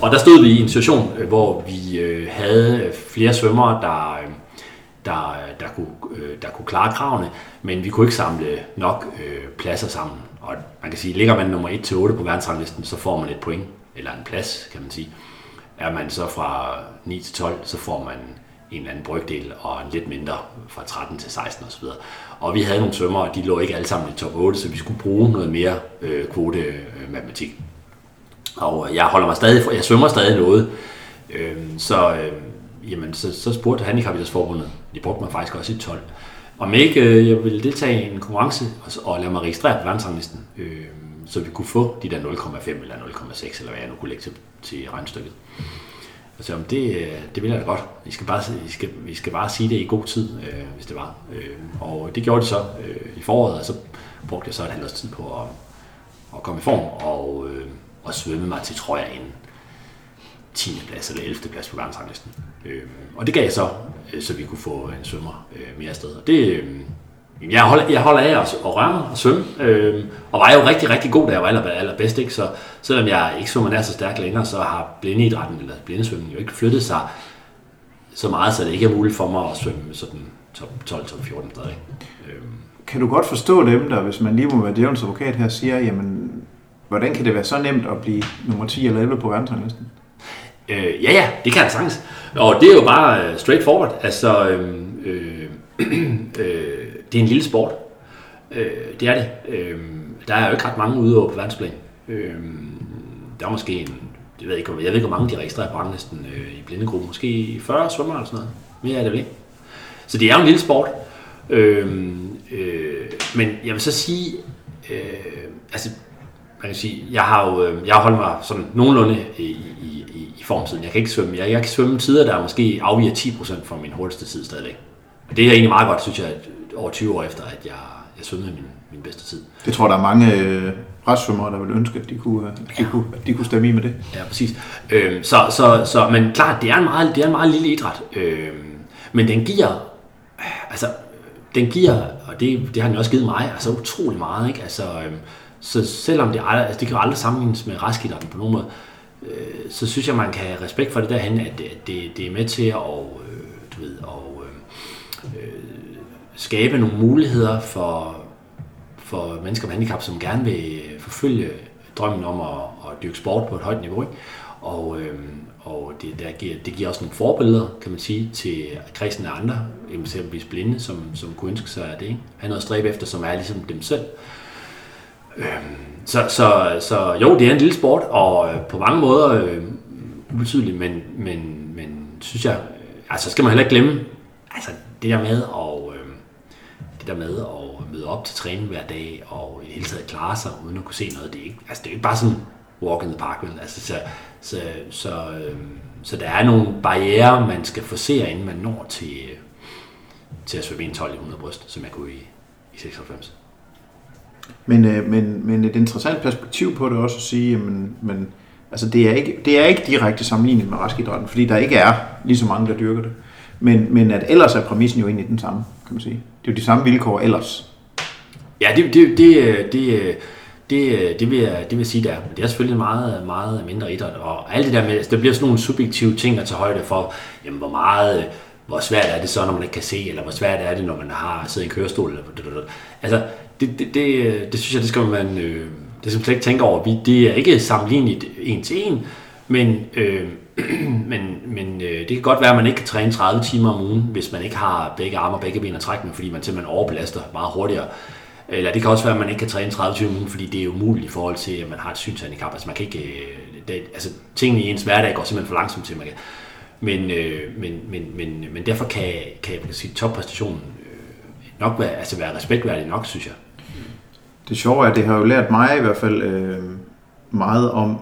og der stod vi i en situation, øh, hvor vi øh, havde flere svømmere, der... Øh, der, der, kunne, øh, der kunne klare kravene, men vi kunne ikke samle nok øh, pladser sammen. Og man kan sige, ligger man nummer 1-8 på verdensranglisten, så får man et point, eller en plads, kan man sige. Er man så fra 9 til 12, så får man en eller anden brygdel, og en lidt mindre fra 13 til 16 osv. Og vi havde nogle svømmere, de lå ikke alle sammen i top 8, så vi skulle bruge noget mere øh, kvote øh, matematik. Og jeg holder mig stadig, jeg svømmer stadig noget, øh, så øh, jamen, så, så spurgte Handicapidrætsforbundet, de brugte mig faktisk også i 12, om ikke øh, jeg ville deltage i en konkurrence og, og lade mig registrere på verdensranglisten, øh, så vi kunne få de der 0,5 eller 0,6, eller hvad jeg nu kunne lægge til, til regnstykket. Og så altså, om det, øh, det vil jeg da godt. I skal bare, I skal, vi skal bare sige det i god tid, øh, hvis det var. Øh, og det gjorde de så øh, i foråret, og så brugte jeg så et halvt års tid på at, at komme i form og, øh, og svømme mig til, tror jeg, 10. plads eller 11. plads på verdensranglisten. Øh, og det gav jeg så, øh, så vi kunne få en svømmer øh, mere afsted. Og det, øh, jeg, holder, jeg holder af at, at røre mig og svømme, øh, og var jo rigtig, rigtig god, da jeg var aller, allerbedst. Ikke? Så selvom jeg ikke svømmer nær så stærkt længere, så har blindeidrætten eller blindesvømmen jo ikke flyttet sig så meget, så det ikke er muligt for mig at svømme sådan top 12, top 14 stadig. Øh. Kan du godt forstå dem, der, hvis man lige må være djævelens advokat her, siger, jamen, hvordan kan det være så nemt at blive nummer 10 eller 11 på verdensranglisten? Øh, ja, ja, det kan han sagtens. Og det er jo bare uh, straightforward. Altså, øhm, øh, øh, øh, det er en lille sport. Øh, det er det. Øh, der er jo ikke ret mange udøvere på verdensplan. Øh, der er måske en, jeg ved ikke, jeg ved ikke hvor mange de registrerer på ranglisten øh, i blindegruppen. Måske 40 svømmer eller sådan noget. Mere er det vel ikke. Så det er jo en lille sport. Øh, øh, men jeg vil så sige, øh, altså, man kan sige, jeg har jo øh, jeg har holdt mig sådan nogenlunde i, i formtiden. Jeg kan ikke svømme. Jeg, jeg kan svømme tider, der måske afviger 10% fra min hurtigste tid stadigvæk. Og det er egentlig meget godt, synes jeg, over 20 år efter, at jeg, jeg svømmede min, min bedste tid. Det tror der er mange øh, restsvømmere, der vil ønske, at de kunne, øh, de, kunne, at de kunne stemme i med det. Ja, præcis. Øh, så, så, så, men klart, det er en meget, det er en meget lille idræt. Øh, men den giver, altså, den giver, og det, det har den også givet mig, altså utrolig meget. Ikke? Altså, øh, så selvom det, aldrig, altså, det kan jo aldrig sammenlignes med reskidrætten på nogen måde, øh, Øh, så synes jeg, man kan have respekt for det derhen, at det, det, det er med til at, øh, du ved, og, øh, skabe nogle muligheder for, for mennesker med handicap, som gerne vil forfølge drømmen om at, at dyrke sport på et højt niveau. Ikke? Og, øh, og det, der giver, det giver også nogle forbilleder, kan man sige, til kredsen af andre, eksempelvis blinde, som, som kunne ønske sig af det. Ikke? Han noget at stræbe efter, som er ligesom dem selv. Øh, så, så, så jo, det er en lille sport, og øh, på mange måder øh, ubetydelig, men, men, men synes jeg, altså skal man heller ikke glemme, altså det der med at, øh, det der med at møde op til træning hver dag, og i det hele taget klare sig, uden at kunne se noget, det er ikke, altså det er ikke bare sådan walk in the park, vel? Altså, så, så, så, øh, så der er nogle barriere, man skal forsere, inden man når til, øh, til at svømme en 12 i 100 bryst, som jeg kunne i, i 96. Men, øh, men, men et interessant perspektiv på det også at sige, men, men altså det, er ikke, det er ikke direkte sammenlignet med raskidrætten, fordi der ikke er lige så mange, der dyrker det. Men, men at ellers er præmissen jo egentlig den samme, kan man sige. Det er jo de samme vilkår ellers. Ja, det, det, det, det, det, det, vil jeg, det vil jeg sige, der. Det er selvfølgelig meget, meget mindre idræt, og alt det der med, altså, der bliver sådan nogle subjektive ting at tage højde for, jamen, hvor meget, hvor svært er det så, når man ikke kan se, eller hvor svært er det, når man har siddet i en kørestol. Eller, altså, det, det, det, det synes jeg, det skal man, øh, det skal man slet ikke tænke over. Vi, det er ikke sammenligneligt en til en, men, øh, men, men øh, det kan godt være, at man ikke kan træne 30 timer om ugen, hvis man ikke har begge arme og begge ben at trække med, fordi man simpelthen overbelaster meget hurtigere. Eller det kan også være, at man ikke kan træne 30 timer om ugen, fordi det er umuligt i forhold til, at man har et synshandicap. Altså man kan ikke, øh, det, altså tingene i ens hverdag går simpelthen for langsomt til, man kan. Men, øh, men, men, men, men derfor kan, kan kan sige, toppræstationen øh, nok være, altså være respektværdig nok, synes jeg. Det sjove er, at det har jo lært mig i hvert fald øh, meget om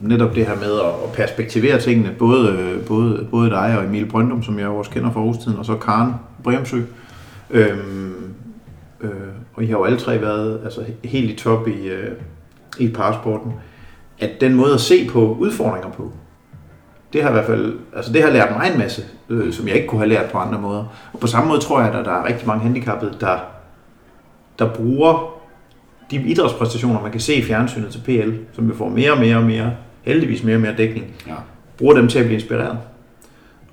netop det her med at perspektivere tingene. Både, øh, både, både dig og Emil Brøndum, som jeg også kender fra Ostiden, og så Karen Bremsø. Øh, øh, og I har jo alle tre været altså, helt i top i, øh, i parasporten. At den måde at se på udfordringer på, det har i hvert fald, altså det har lært mig en masse, øh, som jeg ikke kunne have lært på andre måder. Og på samme måde tror jeg, at der er rigtig mange handicappede, der, der bruger de idrætspræstationer, man kan se i fjernsynet til PL, som vi får mere og mere og mere, heldigvis mere og mere dækning, ja. bruger dem til at blive inspireret.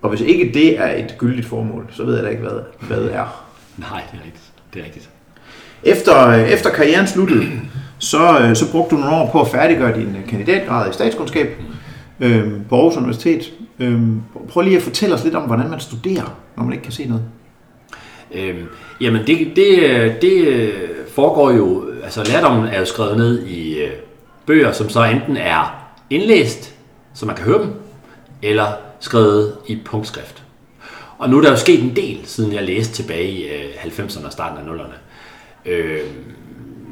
Og hvis ikke det er et gyldigt formål, så ved jeg da ikke, hvad, hvad det er. Nej, det er rigtigt. Det er rigtigt. Efter, efter karrieren sluttede, så, så brugte du nogle år på at færdiggøre din kandidatgrad i statskundskab øh, på Aarhus Universitet. Øh, prøv lige at fortælle os lidt om, hvordan man studerer, når man ikke kan se noget. Øhm, jamen det, det, det foregår jo, altså lærdommen er jo skrevet ned i øh, bøger, som så enten er indlæst, så man kan høre dem, eller skrevet i punktskrift. Og nu er der jo sket en del, siden jeg læste tilbage i øh, 90'erne og starten af 0'erne. Øh,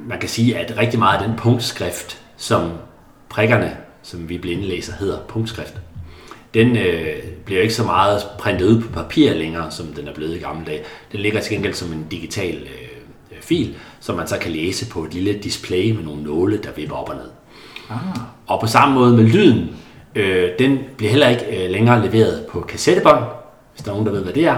man kan sige, at rigtig meget af den punktskrift, som prikkerne, som vi blinde læser, hedder punktskrift, den øh, bliver ikke så meget printet ud på papir længere, som den er blevet i gamle dage. Den ligger til gengæld som en digital øh, fil, som man så kan læse på et lille display med nogle nåle, der vipper op og ned. Ah. Og på samme måde med lyden, øh, den bliver heller ikke øh, længere leveret på kassettebånd, hvis der er nogen, der ved, hvad det er.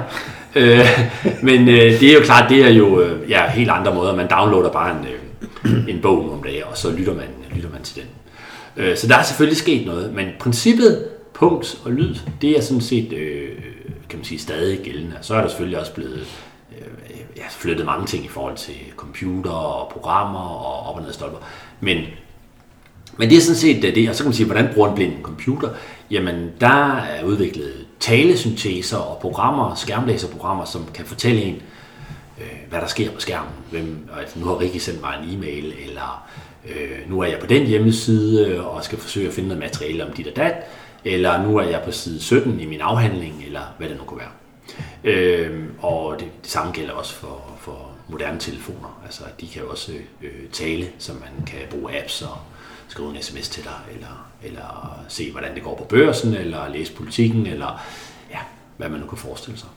øh, men øh, det er jo klart, det er jo øh, ja, helt andre måder. Man downloader bare en, øh, en bog nogle dage, og så lytter man, lytter man til den. Øh, så der er selvfølgelig sket noget, men princippet punkt og lyd, det er sådan set, øh, kan man sige, stadig gældende. Så er der selvfølgelig også blevet jeg flyttede flyttet mange ting i forhold til computer og programmer og op og ned stolper. Men, men det er sådan set øh, det, og så kan man sige, hvordan bruger en blind computer? Jamen, der er udviklet talesynteser og programmer, skærmlæserprogrammer, som kan fortælle en, øh, hvad der sker på skærmen. Hvem, altså, nu har Rikke sendt mig en e-mail, eller øh, nu er jeg på den hjemmeside øh, og skal forsøge at finde noget materiale om dit og dat eller nu er jeg på side 17 i min afhandling, eller hvad det nu kunne være. Øh, og det, det samme gælder også for, for moderne telefoner. Altså, de kan jo også øh, tale, så man kan bruge apps og skrive en sms til dig, eller, eller se, hvordan det går på børsen, eller læse politikken, eller ja, hvad man nu kan forestille sig.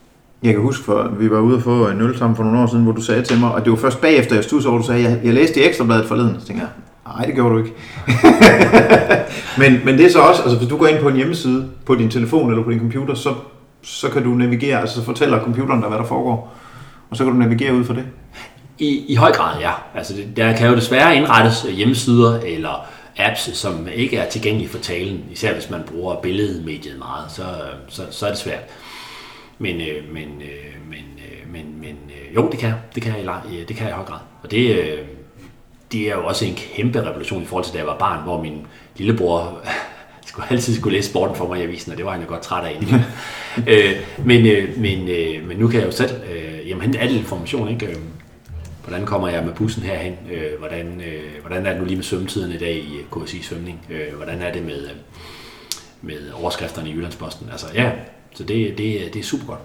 Jeg kan huske, for vi var ude og få en øl sammen for nogle år siden, hvor du sagde til mig, og det var først bagefter, jeg stod over, du sagde, jeg, jeg læste i Ekstrabladet forleden. Så tænkte jeg, nej, det gjorde du ikke. men, men det er så også, altså hvis du går ind på en hjemmeside, på din telefon eller på din computer, så, så kan du navigere, altså så fortæller computeren dig, hvad der foregår. Og så kan du navigere ud for det. I, I høj grad, ja. Altså, det, der kan jo desværre indrettes øh, hjemmesider eller apps, øh, som ikke er tilgængelige for talen, især hvis man bruger billedmediet meget, så, øh, så, så er det svært. Men, men, men, men, men jo, det kan. Det kan jeg, det kan jeg i høj grad. Og det, det er jo også en kæmpe revolution i forhold til, da jeg var barn, hvor min lillebror skulle altid skulle læse sporten for mig i avisen, og det var han jo godt træt af øh, men, øh, men, øh, men nu kan jeg jo selv øh, jamen, hente al information, ikke? Øh, Hvordan kommer jeg med bussen herhen? Øh, hvordan, øh, hvordan er det nu lige med svømmetiden i dag i KSI Svømning? Øh, hvordan er det med, øh, med overskrifterne i Jyllandsposten? Altså ja, så det, det, det er super godt.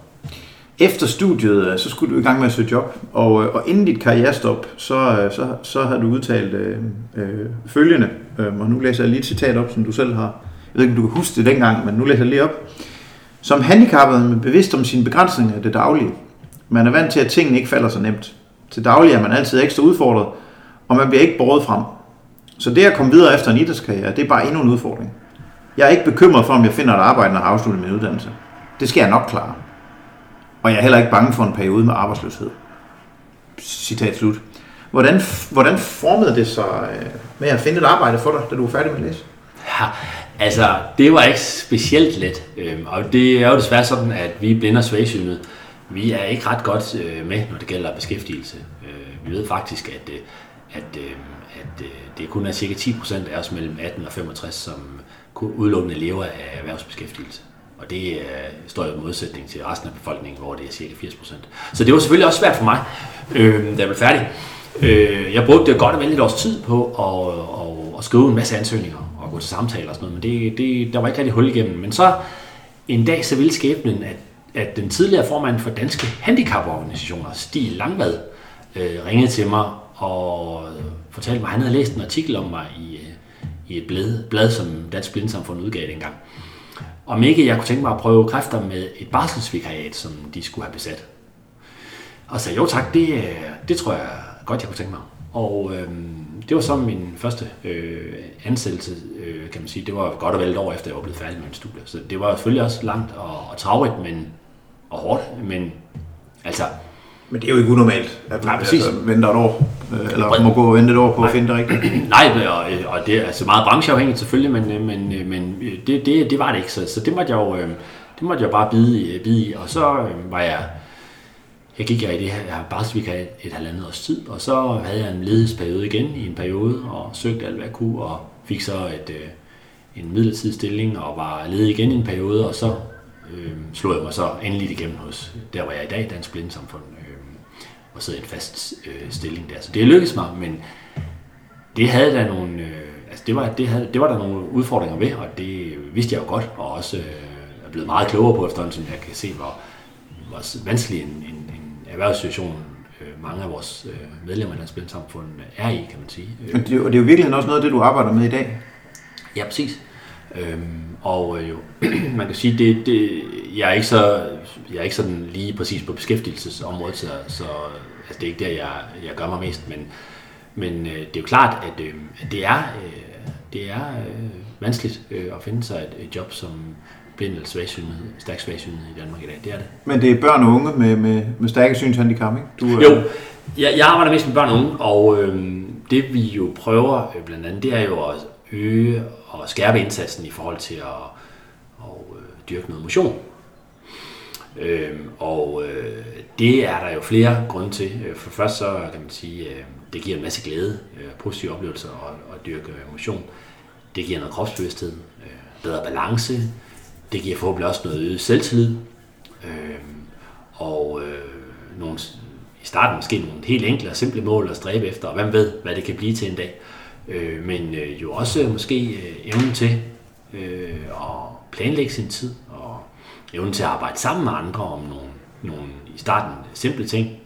Efter studiet, øh, så skulle du i gang med at søge job, og, øh, og inden dit karrierestop, så, øh, så, så har du udtalt øh, øh, følgende, øh, og nu læser jeg lige et citat op, som du selv har, ved ikke, om du kan huske det dengang, men nu læser jeg lige op. Som handicappet med bevidst om sine begrænsninger i det daglige. Man er vant til, at tingene ikke falder så nemt. Til daglig er man altid ekstra udfordret, og man bliver ikke båret frem. Så det at komme videre efter en idrætskarriere, det er bare endnu en udfordring. Jeg er ikke bekymret for, om jeg finder et arbejde, når jeg har afsluttet min uddannelse. Det skal jeg nok klare. Og jeg er heller ikke bange for en periode med arbejdsløshed. Citat slut. Hvordan, hvordan formede det sig øh, med at finde et arbejde for dig, da du var færdig med at læse? Ja, altså, det var ikke specielt let. Øhm, og det er jo desværre sådan, at vi blinde svagsynet. vi er ikke ret godt øh, med, når det gælder beskæftigelse. Øh, vi ved faktisk, at, øh, at, øh, at øh, det kun er cirka 10% af os mellem 18 og 65, som udelukkende lever af erhvervsbeskæftigelse. Og det øh, står i modsætning til resten af befolkningen, hvor det er cirka 80%. Så det var selvfølgelig også svært for mig, øh, da jeg blev færdig. Øh, jeg brugte godt og vel et års tid på at, at, at skrive en masse ansøgninger gå til samtaler og sådan noget, men det, det, der var ikke rigtig hul igennem. Men så en dag så ville skæbnen, at, at den tidligere formand for Danske Handicaporganisationer, Stig Langvad, øh, ringede til mig og øh, fortalte mig, at han havde læst en artikel om mig i, øh, i et blad, blad, som Dansk Blindesamfund udgav dengang. Om ikke jeg kunne tænke mig at prøve kræfter med et barselsvikariat, som de skulle have besat. Og sagde, jo tak, det, øh, det tror jeg godt, jeg kunne tænke mig. Og øh, det var så min første øh, ansættelse, øh, kan man sige. Det var godt og vel et år efter, jeg var blevet færdig med min studie. Så det var selvfølgelig også langt og, og travrigt, men, og hårdt. Men altså, Men det er jo ikke unormalt, at man Nej, præcis. altså, venter et år, øh, eller må gå og vente et år på at finde det rigtigt. Nej, og, og det er altså meget brancheafhængigt selvfølgelig, men, øh, men, øh, men øh, det, det, det var det ikke. Så, så det måtte jeg jo øh, det måtte jeg bare bide, i- bide i. Og så øh, var jeg, jeg gik jeg i det her, jeg har bare et, et halvandet års tid, og så havde jeg en ledighedsperiode igen i en periode, og søgte alt hvad jeg kunne, og fik så et, øh, en midlertidig stilling, og var ledig igen i en periode, og så øh, slog jeg mig så endelig igennem hos, der hvor jeg er i dag, Dansk Blindesamfund, øh, og sidder i en fast øh, stilling der. Så det lykkedes mig, men det havde der nogle, øh, altså det var, det, havde, det var der nogle udfordringer ved, og det vidste jeg jo godt, og også øh, er blevet meget klogere på efterhånden, som jeg kan se, hvor, hvor vanskelig en, en, en erhvervssituation øh, mange af vores øh, medlemmer af Dansk Blindesamfund er i, kan man sige. Og det, er jo- det er jo virkelig også noget af det, du arbejder med i dag. Ja, præcis. Øhm, og øh, jo, man kan sige, det, det, jeg, er ikke så, jeg er ikke sådan lige præcis på beskæftigelsesområdet, så, så altså, det er ikke der, jeg, jeg gør mig mest, men, men øh, det er jo klart, at, øh, at det er, øh, det er øh, vanskeligt øh, at finde sig et, et job som blind eller svagsynet, stærkt svagsynet i Danmark i dag. Det er det. Men det er børn og unge med, med, med stærke synshandicap, ikke? Du, øh, Jo, jeg, jeg arbejder mest med børn og unge, og øhm, det vi jo prøver øh, blandt andet, det er jo at øge og skærpe indsatsen i forhold til at, at øh, dyrke noget motion. Øhm, og øh, det er der jo flere grunde til. Øh, For først så kan man sige, øh, det giver en masse glæde, øh, positive oplevelser at, at dyrke øh, motion. Det giver noget kropsbevidsthed, øh, bedre balance. Det giver forhåbentlig også noget øget selvtillid. Øh, og øh, nogle, i starten måske nogle helt enkle og simple mål at stræbe efter, og hvem ved, hvad det kan blive til en dag. Øh, men øh, jo også måske øh, evnen til øh, at planlægge sin tid, og evnen til at arbejde sammen med andre om nogle, nogle i starten simple ting,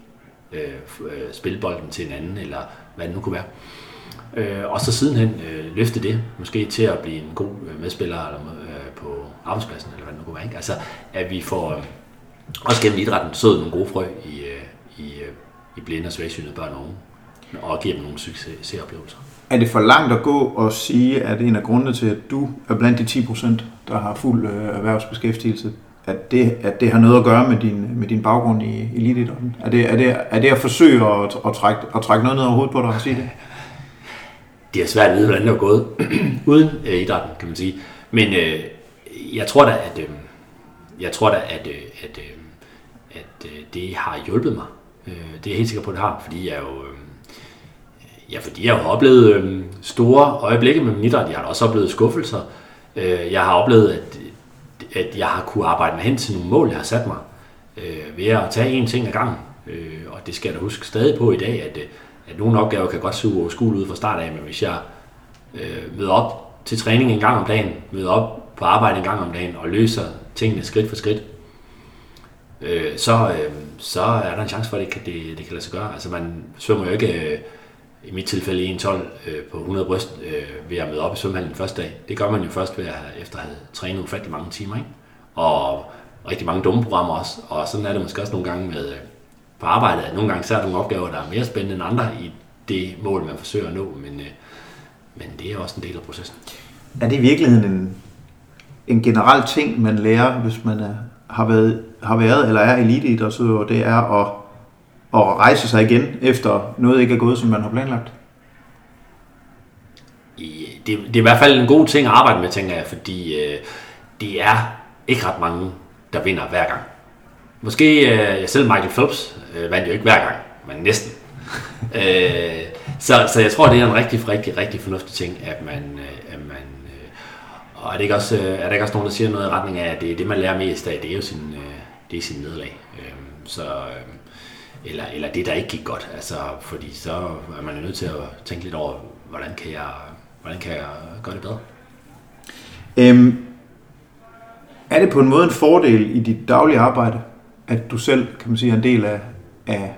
øh, øh, spille bolden til en anden, eller hvad det nu kunne være. Øh, og så sidenhen øh, løfte det, måske til at blive en god øh, medspiller eller, øh, arbejdspladsen, eller hvad det nu kunne være. Ikke? Altså, at vi får, øh, også gennem idrætten sået nogle gode frø i, øh, i, øh, i blinde og svagsynede børn og unge, og giver dem nogle succesoplevelser. Er det for langt at gå og sige, at en af grundene til, at du er blandt de 10 procent, der har fuld øh, erhvervsbeskæftigelse, at det, at det har noget at gøre med din, med din baggrund i eliteidrætten? Er det, er, det, er det at forsøge at, at, trække, at trække noget ned over hovedet på dig og sige det? Det er svært at vide, hvordan det er gået uden øh, idrætten, kan man sige. Men øh, jeg tror da, at, øh, jeg tror da, at, øh, at, øh, at øh, det har hjulpet mig. Øh, det er jeg helt sikker på, at det har, fordi jeg jo... Øh, ja, fordi jeg har oplevet øh, store øjeblikke med min idræt. Jeg har også oplevet skuffelser. Øh, jeg har oplevet, at, at jeg har kunne arbejde mig hen til nogle mål, jeg har sat mig. Øh, ved at tage én ting ad gangen. Øh, og det skal jeg da huske stadig på i dag, at, øh, at nogle opgaver kan godt se uoverskuelige ud fra start af, men hvis jeg øh, møder op til træning en gang om dagen, møder op på arbejde en gang om dagen og løser tingene skridt for skridt, øh, så, øh, så er der en chance for, at det kan, det, det kan lade sig gøre. Altså man svømmer jo ikke, øh, i mit tilfælde 1.12 øh, på 100 bryst, øh, ved at møde op i svømmehallen den første dag. Det gør man jo først ved at have, efter at have trænet ufattelig mange timer, ikke? Og rigtig mange dumme programmer også. Og sådan er det måske også nogle gange med øh, på arbejdet, at nogle gange så er der nogle opgaver, der er mere spændende end andre i det mål, man forsøger at nå, men, øh, men det er også en del af processen. Er det i virkeligheden en, en generel ting, man lærer, hvis man er, har, været, har været eller er eliteidrætsudøver, det er at, at rejse sig igen, efter noget ikke er gået, som man har planlagt? Det, det er i hvert fald en god ting at arbejde med, tænker jeg, fordi øh, det er ikke ret mange, der vinder hver gang. Måske øh, selv Michael Phelps øh, vandt jo ikke hver gang, men næsten. øh, så, så jeg tror, det er en rigtig, rigtig, rigtig fornuftig ting, at man, øh, at man og er, det ikke også, øh, er der ikke også nogen, der siger noget i retning af, at det, det man lærer mest af, det er jo sin, øh, det er sin nederlag. Øhm, så, øhm, eller, eller det, der ikke gik godt. Altså, fordi så er man nødt til at tænke lidt over, hvordan kan jeg, hvordan kan jeg gøre det bedre? Øhm, er det på en måde en fordel i dit daglige arbejde, at du selv, kan man sige, er en del af, af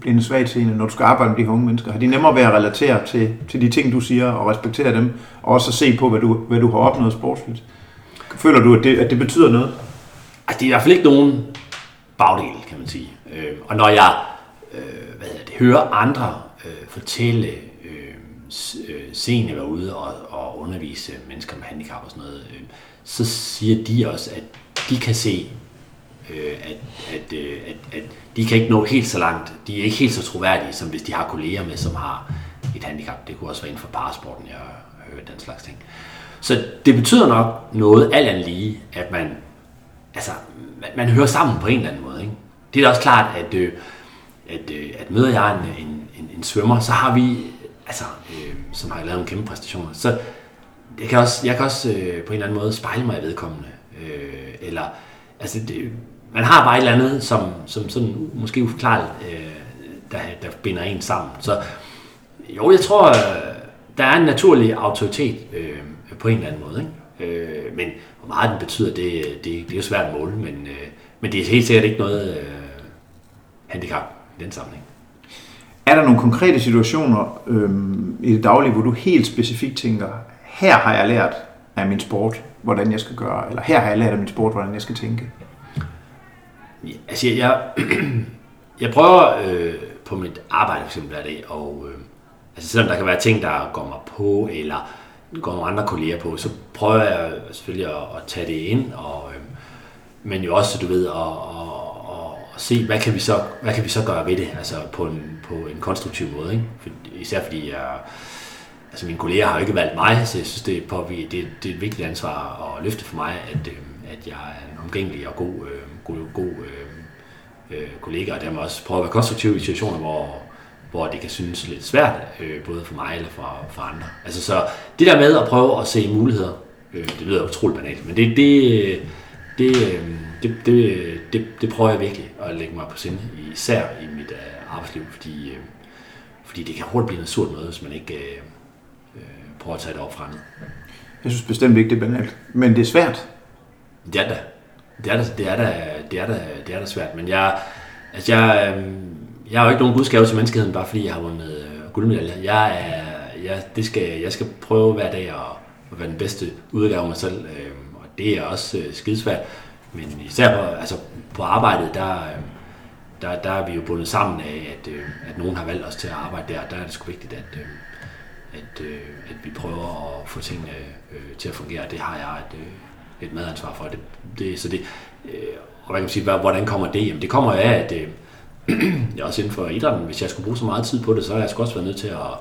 blinde svagtseende, når du skal arbejde med de her unge mennesker? Har de nemmere ved at relatere til, til de ting, du siger, og respektere dem, og også at se på, hvad du, hvad du har opnået sportsligt? Føler du, at det, at det betyder noget? Altså, det er i hvert fald ikke nogen bagdel, kan man sige. Øh, og når jeg øh, hvad det, hører andre øh, fortælle, øhm, øh, øh, seende være ude og, og undervise mennesker med handicap og sådan noget, øh, så siger de også, at de kan se øh, at, at, øh, at, at de kan ikke nå helt så langt. De er ikke helt så troværdige, som hvis de har kolleger med, som har et handicap. Det kunne også være inden for parasporten, jeg har hørt den slags ting. Så det betyder nok noget alt andet lige, at man, altså, man, man hører sammen på en eller anden måde. Ikke? Det er da også klart, at, øh, at, øh, at møder jeg en, en, en, en svømmer, så har vi, altså, øh, som har lavet en kæmpe præstation, så jeg kan også, jeg kan også øh, på en eller anden måde spejle mig i vedkommende. Øh, eller, altså, det, man har bare et eller andet, som, som sådan måske uforklarligt, øh, der, der binder en sammen. Så jo, jeg tror, øh, der er en naturlig autoritet øh, på en eller anden måde. Ikke? Øh, men hvor meget den betyder, det, det, det er jo svært at måle, men, øh, men det er helt sikkert ikke noget øh, handicap i den sammenhæng. Er der nogle konkrete situationer øh, i det daglige, hvor du helt specifikt tænker, her har jeg lært af min sport, hvordan jeg skal gøre, eller her har jeg lært af min sport, hvordan jeg skal tænke? Altså, jeg, jeg, jeg prøver øh, på mit arbejde for eksempel hver dag, og øh, altså, selvom der kan være ting, der går mig på, eller går nogle andre kolleger på, så prøver jeg selvfølgelig at, at tage det ind, og, øh, men jo også, du ved, at, at, at, se, hvad kan, vi så, hvad kan vi så gøre ved det, altså på en, på en konstruktiv måde, ikke? For, især fordi jeg, altså mine kolleger har jo ikke valgt mig, så jeg synes, det er, på, det, det er et vigtigt ansvar at løfte for mig, at, øh, at jeg er en omgængelig og god øh, god, god øh, øh, kollega, og dermed også prøve at være konstruktiv i situationer, hvor, hvor det kan synes lidt svært, øh, både for mig eller for, for andre. Altså så det der med at prøve at se muligheder, øh, det lyder utroligt banalt, men det, det, det, øh, det, det, det, det prøver jeg virkelig at lægge mig på sinde, især i mit øh, arbejdsliv, fordi, øh, fordi det kan hurtigt blive noget surt noget, hvis man ikke øh, øh, prøver at tage det op fra Jeg synes bestemt ikke, det er banalt, men det er svært. Det er da. Det er da, det er da, det er da, det er da svært, men jeg, altså jeg, øhm, jeg har jo ikke nogen gudsgave til menneskeheden, bare fordi jeg har vundet øh, guldmedalje. Jeg, er, jeg, det skal, jeg skal prøve hver dag at, at være den bedste udgave af mig selv, øhm, og det er også øh, skidesvært. men især på, altså på arbejdet, der, øhm, der, der er vi jo bundet sammen af, at, øh, at nogen har valgt os til at arbejde der. Der er det sgu vigtigt, at, at, at vi prøver at få tingene til at fungere. Det har jeg et, et medansvar for. Det, det, så det, øh, og hvad kan man sige, hvordan kommer det? Jamen, det kommer af, at øh, jeg også inden for idrætten, hvis jeg skulle bruge så meget tid på det, så har jeg også været nødt til at,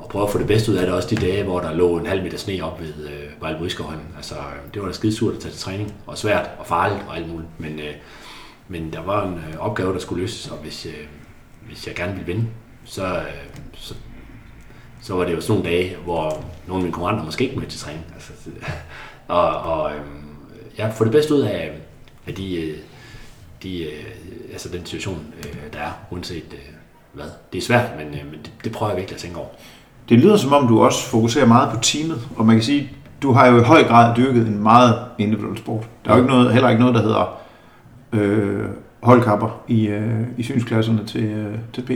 at prøve at få det bedste ud af det. Også de dage, hvor der lå en halv meter sne op ved øh, Vejle Altså, øh, det var da skidesurt at tage til træning, og svært og farligt og alt muligt. Men, øh, men der var en øh, opgave, der skulle løses, og hvis, øh, hvis jeg gerne ville vinde, så, øh, så, så var det jo sådan nogle dage, hvor nogle af mine konkurrenter måske ikke med til træning. Altså, og og øh, jeg får det bedste ud af, af de, øh, de, øh, altså den situation, øh, der er, uanset øh, hvad. Det er svært, men, øh, men det, det prøver jeg virkelig at tænke over. Det lyder som om, du også fokuserer meget på teamet, og man kan sige, du har jo i høj grad dyrket en meget individuel sport. Der er jo ikke noget, heller ikke noget, der hedder øh, holdkapper i, øh, i synsklasserne til, øh, til PL?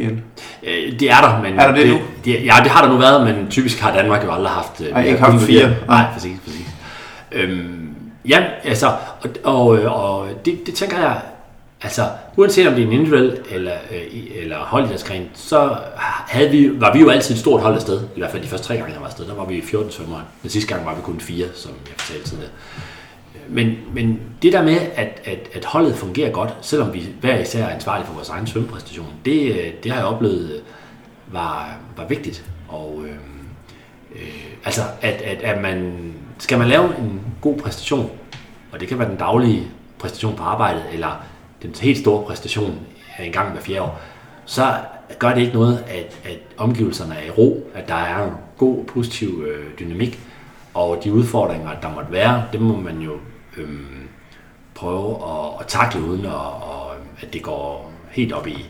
Øh, det er der, men... Er der det, det nu? Det, ja, det har der nu været, men typisk har Danmark jo aldrig haft... Øh, Nej, ikke haft fire. Nej, nej, præcis, præcis. Øhm, ja, altså, og, og, øh, og det, det tænker jeg, altså, uanset om det er en individuel eller, øh, eller holdidrætsgren, så havde vi, var vi jo altid et stort hold afsted. I hvert fald de første tre gange, jeg var afsted, der var vi 14 svømmere. Den sidste gang var vi kun fire, som jeg fortalte tidligere. Men, men det der med, at, at, at holdet fungerer godt, selvom vi hver især er ansvarlige for vores egen svømmepræstation, det, øh, det har jeg oplevet var, var vigtigt. Og øh, øh, altså, at, at, at man, skal man lave en god præstation, og det kan være den daglige præstation på arbejdet, eller den helt store præstation en gang hver fjerde år, så gør det ikke noget, at, at omgivelserne er i ro, at der er en god, positiv øh, dynamik, og de udfordringer, der måtte være, det må man jo øhm, prøve at, at takle uden at, og, at det går helt op i,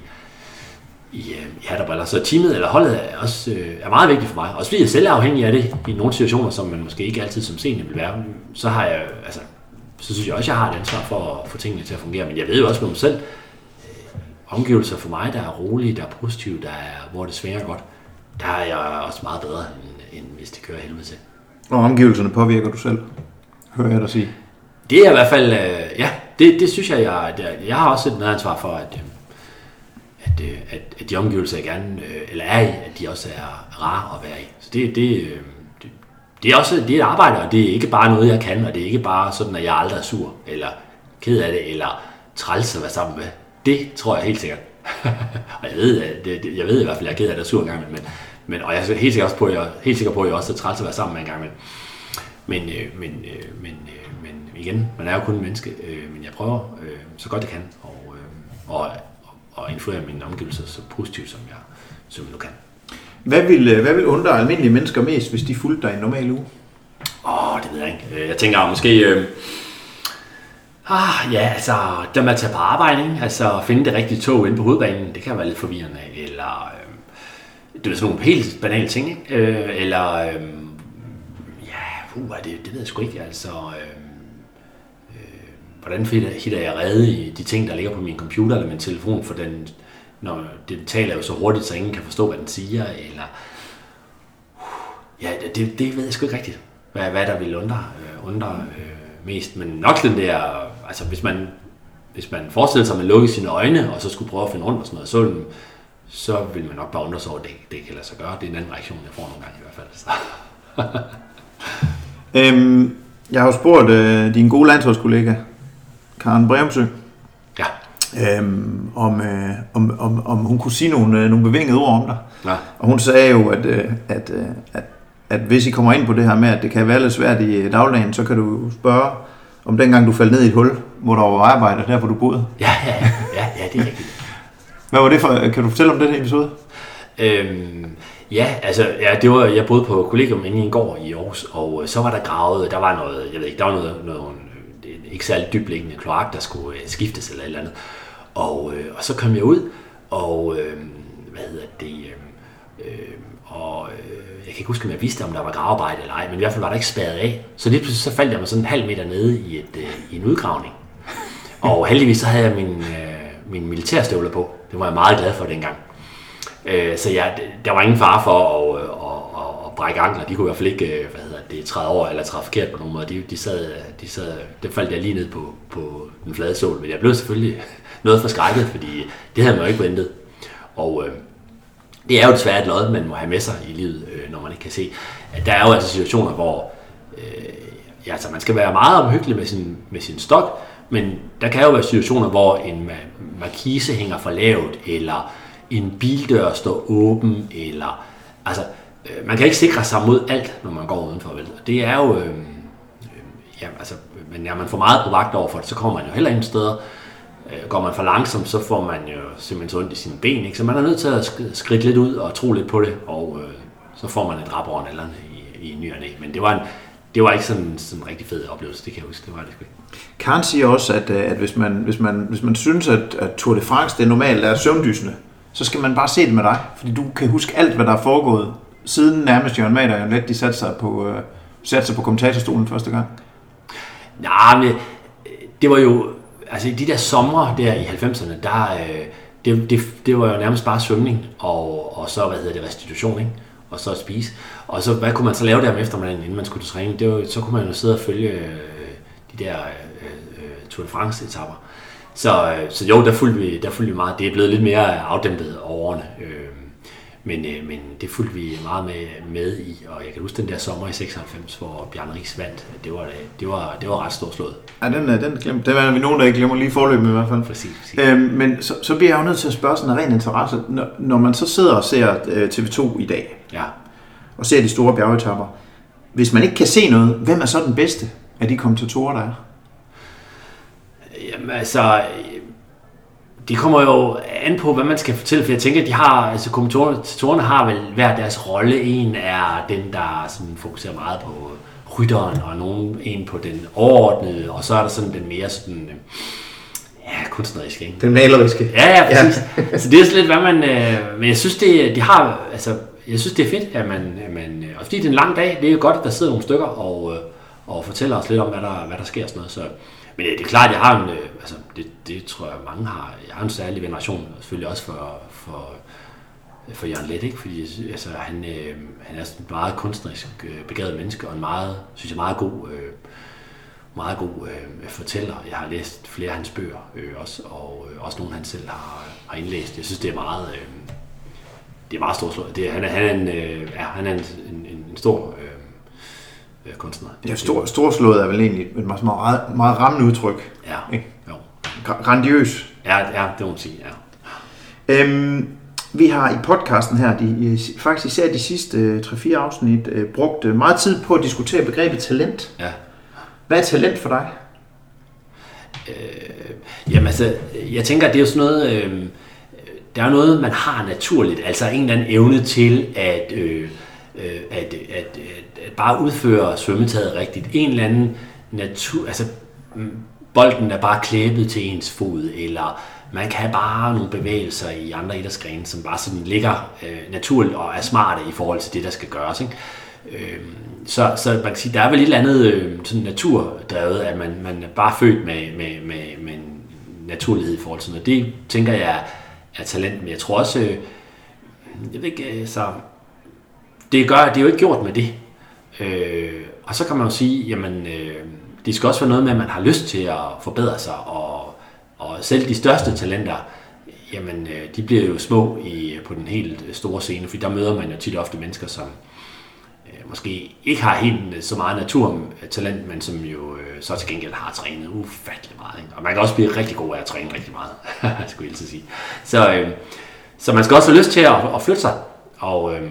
i, øh, i hat og briller. Så teamet eller holdet er også øh, er meget vigtigt for mig. Også fordi jeg selv er afhængig af det i nogle situationer, som man måske ikke altid som senior vil være. Så har jeg, altså, så synes jeg også, jeg har et ansvar for at få tingene til at fungere. Men jeg ved jo også med mig selv, øh, omgivelser for mig, der er rolige, der er positive, der er, hvor det svinger godt, der er jeg også meget bedre, end, end hvis det kører helvede til. Og omgivelserne påvirker du selv, hører jeg dig sige. Det er i hvert fald, øh, ja, det, det synes jeg, jeg, jeg, jeg har også et medansvar for, at, øh, at, øh, at, at de omgivelser, jeg gerne, øh, eller er i, at de også er rare at være i. Så det, det, øh, det, det er også det er et arbejde, og det er ikke bare noget, jeg kan, og det er ikke bare sådan, at jeg aldrig er sur, eller ked af det, eller træls at være sammen med. Det tror jeg helt sikkert. og jeg ved, det, jeg ved i hvert fald, at jeg er ked af det, sur en gang, men, men, og jeg er helt sikker, også på, at jeg, helt sikker på, at jeg også er træls at være sammen med en gang. Men, men, men, men, men igen, man er jo kun en menneske, men jeg prøver så godt jeg kan, og, og, og influere mine omgivelser så positivt, som jeg, som jeg nu kan. Hvad vil, øh, hvad vil undre almindelige mennesker mest, hvis de fulgte dig en normal uge? Åh, oh, det ved jeg ikke. Øh, jeg tænker måske... Øh, ah, ja, altså, der med at tage på arbejde, ikke? altså finde det rigtige tog ind på hovedbanen, det kan være lidt forvirrende. Eller, øh, det er sådan nogle helt banale ting, ikke? Øh, eller, øh, ja, uh, det, det ved jeg sgu ikke, altså... Øh, hvordan hitter jeg rede i de ting, der ligger på min computer eller min telefon, for den, når den taler jo så hurtigt, så ingen kan forstå, hvad den siger, eller... Ja, det, det ved jeg sgu ikke rigtigt, hvad, hvad der vil undre, øh, undre øh, mest. Men nok den der, altså hvis man, hvis man forestiller sig, at man lukker sine øjne, og så skulle prøve at finde rundt og sådan noget, så, så vil man nok bare undre sig over, at det, det kan lade sig gøre. Det er en anden reaktion, jeg får nogle gange i hvert fald. Så. øhm, jeg har jo spurgt øh, din gode landsholdskollega, Karen Bremsø, ja. øhm, om, øh, om, om, om hun kunne sige nogle, øh, nogle bevingede ord om dig. Ja. Og hun sagde jo, at, øh, at, øh, at, at hvis I kommer ind på det her med, at det kan være lidt svært i øh, dagligdagen, så kan du spørge, om dengang du faldt ned i et hul, hvor der var arbejde, der hvor du boede. Ja, ja, ja, ja det er rigtigt. Hvad var det for, kan du fortælle om den episode? Øhm, ja, altså, ja, det var, jeg boede på kollegium inde i en gård i Aarhus, og så var der gravet, der var noget, jeg ved ikke, der var noget, noget ikke særlig dybliggende kloak, der skulle øh, skiftes eller et eller andet. Og, øh, og så kom jeg ud, og øh, hvad hedder det, øh, øh, og øh, jeg kan ikke huske, om jeg vidste, om der var gravearbejde eller ej, men i hvert fald var der ikke spærret af. Så lige pludselig så faldt jeg mig sådan en halv meter nede i, et, øh, i en udgravning. Og heldigvis så havde jeg min, øh, min militærstøvler på. Det var jeg meget glad for dengang. Øh, så jeg, der var ingen fare for at, at brække ankler, de kunne i hvert fald ikke, øh, hvad hedder det, træde over eller træde forkert på nogen måde. De, de sad, de sad, det faldt jeg lige ned på, på den flade sol, men jeg blev selvfølgelig noget forskrækket, fordi det havde man jo ikke ventet. Og øh, det er jo desværre et lod, man må have med sig i livet, øh, når man ikke kan se. At der er jo altså situationer, hvor øh, ja, altså man skal være meget omhyggelig med sin, med sin stok, men der kan jo være situationer, hvor en markise hænger for lavt, eller en bildør står åben, eller altså, øh, man kan ikke sikre sig mod alt, når man går udenfor. Vel? Det er jo, øh, øh, ja, altså, men ja, man får meget på vagt over for det, så kommer man jo heller ingen steder. Øh, går man for langsomt, så får man jo simpelthen så ondt i sine ben, ikke? så man er nødt til at skridte lidt ud og tro lidt på det, og øh, så får man et rap over nallerne i, i ny og næ. Men det var, en, det var ikke sådan, sådan en rigtig fed oplevelse, det kan jeg huske, det var det sgu ikke. Karen siger også, at, øh, at hvis, man, hvis, man, hvis man synes, at, at Tour de France det normalt er søvndysende, så skal man bare se det med dig, fordi du kan huske alt, hvad der er foregået, siden nærmest Jørgen Mader og Jørgen Let, de satte sig på, øh, satte sig på kommentatorstolen første gang. Nej, men øh, det var jo, altså i de der somre der i 90'erne, der, øh, det, det, det var jo nærmest bare svømning, og, og så, hvad hedder det, restitution, ikke? og så spise. Og så, hvad kunne man så lave der om eftermiddagen, inden man skulle til træning? Det var, så kunne man jo sidde og følge øh, de der øh, øh, Tour de France-etapper. Så, øh, så jo, der fulgte, vi, der fulgte vi meget. Det er blevet lidt mere afdæmpet over årene. Øh, men, øh, men det fulgte vi meget med, med i, og jeg kan huske den der sommer i 96, hvor Bjarne Ries vandt. Det var, det var, det var ret stort slået. Ja, den, den, glemt. den er vi nogen, der ikke glemmer lige forløbet i hvert fald. Præcis, præcis. Øhm, men så, så bliver jeg jo nødt til at spørge sådan en ren interesse. Når, når man så sidder og ser øh, TV2 i dag, ja. og ser de store bjergetapper, hvis man ikke kan se noget, hvem er så den bedste af de kommentatorer, der er? Jamen altså, det kommer jo an på, hvad man skal fortælle, for jeg tænker, at de har, altså kommentatorerne har vel hver deres rolle. En er den, der sådan fokuserer meget på rytteren, og nogen en på den overordnede, og så er der sådan den mere sådan, øh, ja, kunstneriske, ikke? Den maleriske. Ja, ja, præcis. Ja. så det er sådan lidt, hvad man, øh, men jeg synes, det, de har, altså, jeg synes, det er fedt, at man, at man og fordi det er en lang dag, det er jo godt, at der sidder nogle stykker og, øh, og fortæller os lidt om, hvad der, hvad der sker og sådan noget, så men det er klart, at jeg har en, øh, altså det, det tror jeg mange har, jeg har en særlig veneration, selvfølgelig også for, for, for Jørgen Let, ikke? fordi altså, han, øh, han er sådan en meget kunstnerisk øh, begavet menneske, og en meget, synes jeg, meget god, øh, meget god øh, fortæller. Jeg har læst flere af hans bøger øh, også, og øh, også nogle han selv har, har indlæst. Jeg synes, det er meget, øh, det er meget stort. Det, han, er, han er en, øh, ja, han er en, en, en stor øh, øh, kunstner. Ja, stor, storslået er vel egentlig et meget, meget, meget rammende udtryk. Ja, ikke? jo. Grandiøs. Ja, ja, det må man sige, ja. Øhm, vi har i podcasten her, de, faktisk især de sidste 3-4 øh, afsnit, øh, brugt øh, meget tid på at diskutere begrebet talent. Ja. Hvad er talent for dig? Øh, jamen altså, jeg tænker, at det er jo sådan noget, øh, der er noget, man har naturligt, altså en eller anden evne til at, øh, at, at bare udføre svømmetaget rigtigt. En eller anden natur, altså mm, bolden er bare klæbet til ens fod, eller man kan have bare nogle bevægelser i andre idrætsgrene, som bare sådan ligger øh, naturligt og er smarte i forhold til det, der skal gøres. Ikke? Øh, så, så man kan sige, der er vel et eller andet øh, sådan naturdrevet, at man, man er bare født med, med, med, med en naturlighed i forhold til noget. Det tænker jeg er talent, men jeg tror også, øh, jeg ved ikke, øh, så det, gør, det er jo ikke gjort med det. Øh, og så kan man jo sige, jamen, øh, det skal også være noget med, at man har lyst til at forbedre sig, og, og selv de største talenter, jamen, øh, de bliver jo små i, på den helt store scene, for der møder man jo tit ofte mennesker, som øh, måske ikke har helt øh, så meget naturtalent, men som jo øh, så til gengæld har trænet ufattelig meget. Ikke? Og man kan også blive rigtig god af at træne rigtig meget, skulle jeg sige. Så, øh, så man skal også have lyst til at, at flytte sig, og, øh,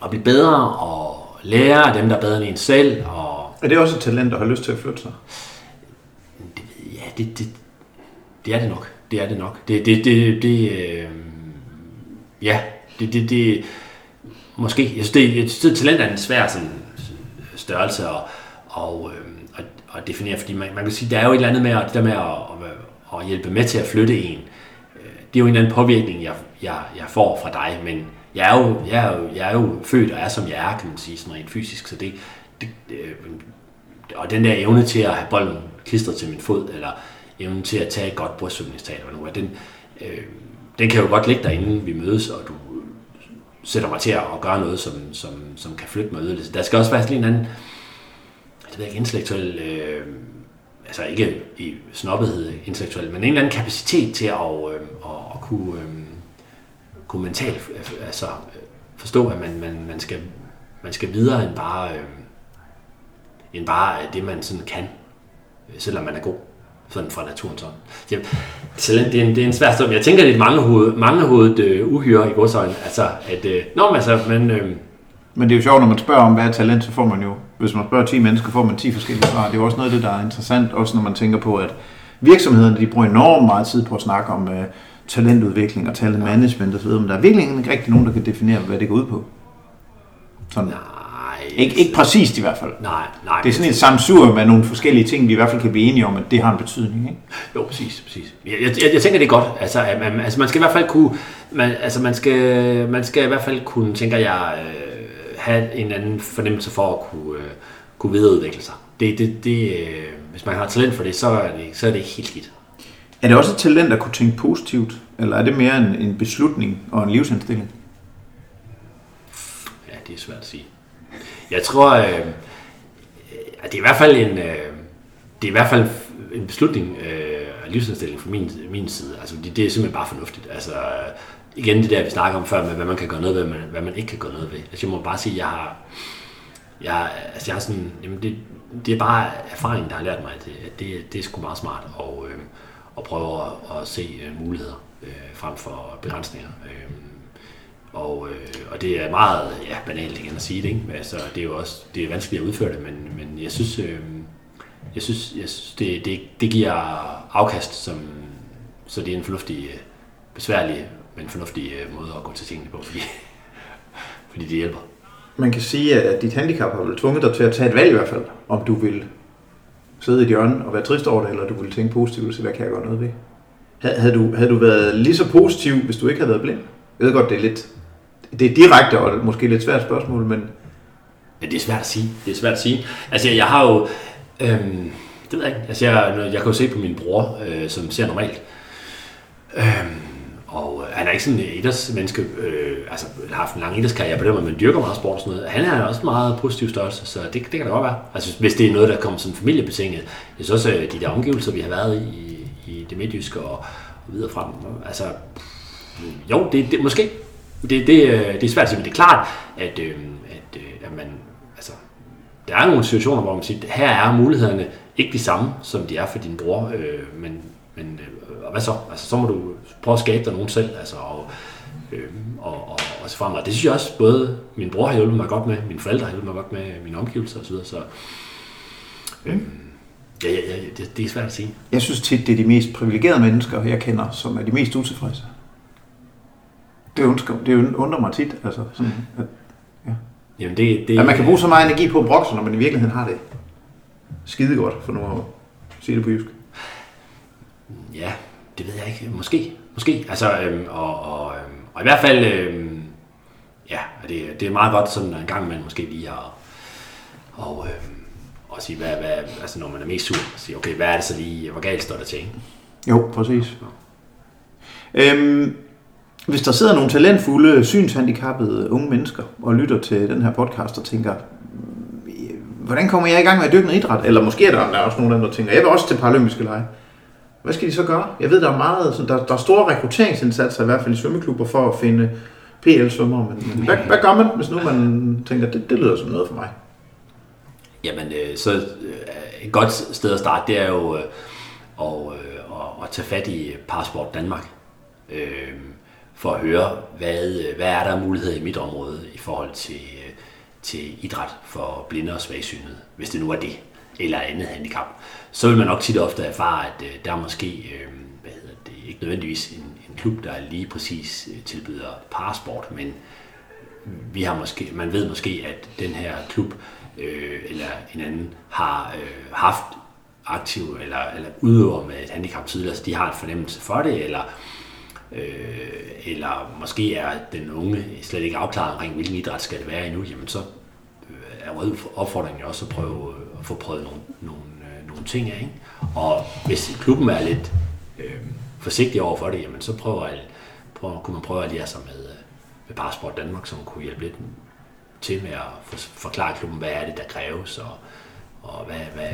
og blive bedre, og lære af dem, der er bedre end en selv. Og... Er det også et talent at have lyst til at flytte sig? Det, ja, det, det, det er det nok. Det er det nok. Det, det, det, det øh, ja, det, det, det, måske, jeg synes, det, jeg synes, talent er en svær sådan, størrelse og, og, øh, at, at definere, fordi man, man kan sige, der er jo et eller andet med, det der med at, at, at hjælpe med til at flytte en. Øh, det er jo en eller anden påvirkning, jeg, jeg, jeg får fra dig, men jeg er, jo, jeg, er jo, jeg er jo født og er, som jeg er, kan man sige, sådan rent fysisk, så det, det, øh, og den der evne til at have bolden klistret til min fod, eller evnen til at tage et godt brystsvømningstal, eller noget, den, øh, den kan jo godt ligge derinde, vi mødes, og du sætter mig til at gøre noget, som, som, som kan flytte mig yderligere. Der skal også være sådan en anden, det ved jeg ikke, intellektuel, øh, altså ikke i snobbethed intellektuel, men en eller anden kapacitet til at, øh, at, at kunne, øh, kunne mentalt altså, forstå, at man, man, man, skal, man skal videre end bare, øh, end bare det, man sådan kan, selvom man er god sådan fra naturens hånd. Det, talent, det er en, det er en svær stund. Jeg tænker, det er et mangehoved, mangehovedet øh, uhyre i godsøjne. Altså, at, øh, nå, men altså, men... Øh, men det er jo sjovt, når man spørger om, hvad er talent, så får man jo, hvis man spørger 10 mennesker, får man 10 forskellige svar. Det er jo også noget af det, der er interessant, også når man tænker på, at virksomhederne, de bruger enormt meget tid på at snakke om øh, talentudvikling og talentmanagement osv., men der er virkelig ikke rigtig nogen, der kan definere, hvad det går ud på. Sådan. Nej. Ikke, ikke præcist i hvert fald. Nej, nej. Det er sådan et samsur med nogle forskellige ting, vi i hvert fald kan blive enige om, at det har en betydning. Ikke? Jo, præcis. præcis. Jeg, jeg, jeg tænker, det er godt. Altså, man, altså, man skal i hvert fald kunne, man, altså, man skal, man skal i hvert fald kunne, tænker jeg, øh, have en anden fornemmelse for at kunne, øh, kunne videreudvikle sig. Det, det, det, øh, hvis man har talent for det, så er det, så er det ikke helt skidt. Er det også et talent at kunne tænke positivt, eller er det mere en, en beslutning og en livsindstilling? Ja, det er svært at sige. Jeg tror, øh, at det er i hvert fald en, øh, det er i hvert fald en beslutning øh, af livsindstilling fra min, min side. Altså, det, det er simpelthen bare fornuftigt. Altså, igen det der, vi snakker om før, med hvad man kan gøre noget ved, hvad man, hvad man ikke kan gøre noget ved. Altså, jeg må bare sige, at jeg har, jeg, altså, jeg har sådan, jamen det, det er bare erfaring, der har lært mig, at det, det, det er sgu meget smart Og, øh, og prøve at, at se øh, muligheder øh, frem for begrænsninger. Øh, og, øh, og det er meget ja, banalt igen at sige det, ikke? Altså, det er jo også det er vanskeligt at udføre det, men, men jeg synes, øh, jeg synes, jeg synes det, det, det giver afkast, som, så det er en fornuftig, øh, besværlig, men fornuftig øh, måde at gå til tingene på, fordi, fordi det hjælper. Man kan sige, at dit handicap har vel tvunget dig til at tage et valg i hvert fald, om du vil sidde i et hjørne og være trist over det, eller du ville tænke positivt, så hvad kan jeg gøre noget ved? Havde du, havde du været lige så positiv, hvis du ikke havde været blind? Jeg ved godt, det er lidt det er direkte og måske lidt svært spørgsmål, men... Ja, det er svært at sige. Det er svært at sige. Altså, jeg har jo... Øhm, det ved jeg ikke. Altså, jeg, jeg kan jo se på min bror, øh, som ser normalt. Øhm, og han er ikke sådan en idrætsmenneske, øh, altså har haft en lang idrætskarriere på det, men man dyrker meget sport og sådan noget. Han er også meget positiv størrelse, så det, det kan da godt være. Altså hvis det er noget, der kommer som familiebetinget. Jeg synes også, de der omgivelser, vi har været i, i det midtjyske og, og videre frem, altså jo, det, det måske, det, det, øh, det er svært at sige, men det er klart, at, øh, at, øh, at man, altså, der er nogle situationer, hvor man siger, her er mulighederne ikke de samme, som de er for din bror, øh, men, men øh, og hvad så? Altså, så må du prøve at skabe dig nogen selv, altså, og, øh, og, og, og så fremad. Det synes jeg også, både min bror har hjulpet mig godt med, mine forældre har hjulpet mig godt med, mine omgivelser osv., så øh, ja, ja, ja, det, det er svært at sige. Jeg synes tit, det er de mest privilegerede mennesker, jeg kender, som er de mest utilfredse. Det, undsker, det undrer mig tit. Altså, sådan, at, ja. Jamen det, det, at man kan bruge så meget energi på at brokse, når man i virkeligheden har det skide godt, for nu at sige det på jysk. Ja, det ved jeg ikke. Måske. Måske. Altså, øhm, og, og, øhm, og i hvert fald, øh, ja, det, det er meget godt sådan en gang man måske lige har, og, øh, og sige, hvad, hvad, altså når man er mest sur, sige, okay, hvad er det så lige, hvor galt står der til, ikke? Jo, præcis. Ja. Øhm, hvis der sidder nogle talentfulde, synshandicappede unge mennesker og lytter til den her podcast og tænker, øh, hvordan kommer jeg i gang med at dykke noget idræt? Eller måske er der, der er også nogle andre, der tænker, jeg vil også til paralympiske lege. Hvad skal de så gøre? Jeg ved, der er meget, sådan, der, der er store rekrutteringsindsatser, i hvert fald i svømmeklubber, for at finde PL-svømmere. Men, men hvad, hvad gør man, hvis nu man tænker, det, det lyder som noget for mig? Jamen, øh, så øh, et godt sted at starte, det er jo øh, at, øh, at tage fat i Parasport Danmark. Øh, for at høre, hvad, hvad er der muligheder i mit område i forhold til, til idræt for blinde og svagsynede, hvis det nu er det, eller andet handicap. Så vil man nok tit ofte erfare, at øh, der er måske øh, hvad hedder det, ikke nødvendigvis en, en klub, der lige præcis øh, tilbyder parasport, men vi har måske, man ved måske, at den her klub øh, eller en anden har øh, haft aktiv eller, eller udøver med et handicap tidligere, så de har en fornemmelse for det, eller øh, eller måske er den unge slet ikke afklaret omkring, hvilken idræt skal det være endnu, jamen så øh, er opfordringen jo også at prøve øh, at få prøvet nogle, nogle, ting af. Ikke? Og hvis klubben er lidt øh, forsigtig over for det, jamen så prøver, jeg, prøver, kunne man prøve at lære sig med, øh, med Parasport Danmark, som kunne hjælpe lidt til med at forklare klubben, hvad er det, der kræves, og, og hvad, hvad,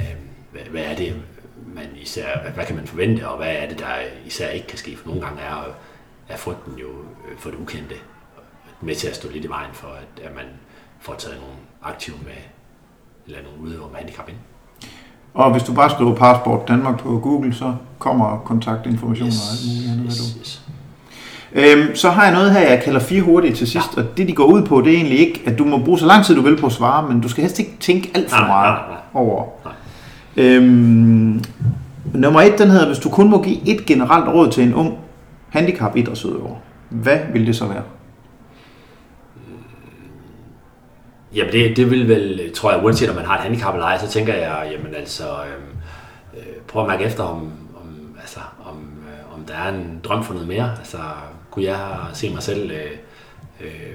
hvad, hvad er det, man især, hvad, hvad kan man forvente, og hvad er det, der især ikke kan ske, for nogle gange er, er frygten jo øh, for det ukendte med til at stå lidt i vejen for, at, at man får taget nogle aktive med, eller nogle udøvere med handicap ind. Og hvis du bare skriver Passport Danmark på Google, så kommer kontaktinformationer yes, og alt muligt andet. Yes, du. yes. Øhm, så har jeg noget her, jeg kalder fire hurtige til sidst, ja. og det de går ud på, det er egentlig ikke, at du må bruge så lang tid du vil på at svare, men du skal helst ikke tænke alt for nej, meget nej, nej. over. Nej. Øhm, nummer et, den hedder, hvis du kun må give et generelt råd til en ung handicap idrætsudøver, hvad vil det så være? Jamen det, det vil vel, tror jeg, uanset om man har et handicap eller ej, så tænker jeg, jamen altså, øh, prøv at mærke efter, om, om, altså, om, øh, om der er en drøm for noget mere. Altså, kunne jeg se mig selv øh, øh,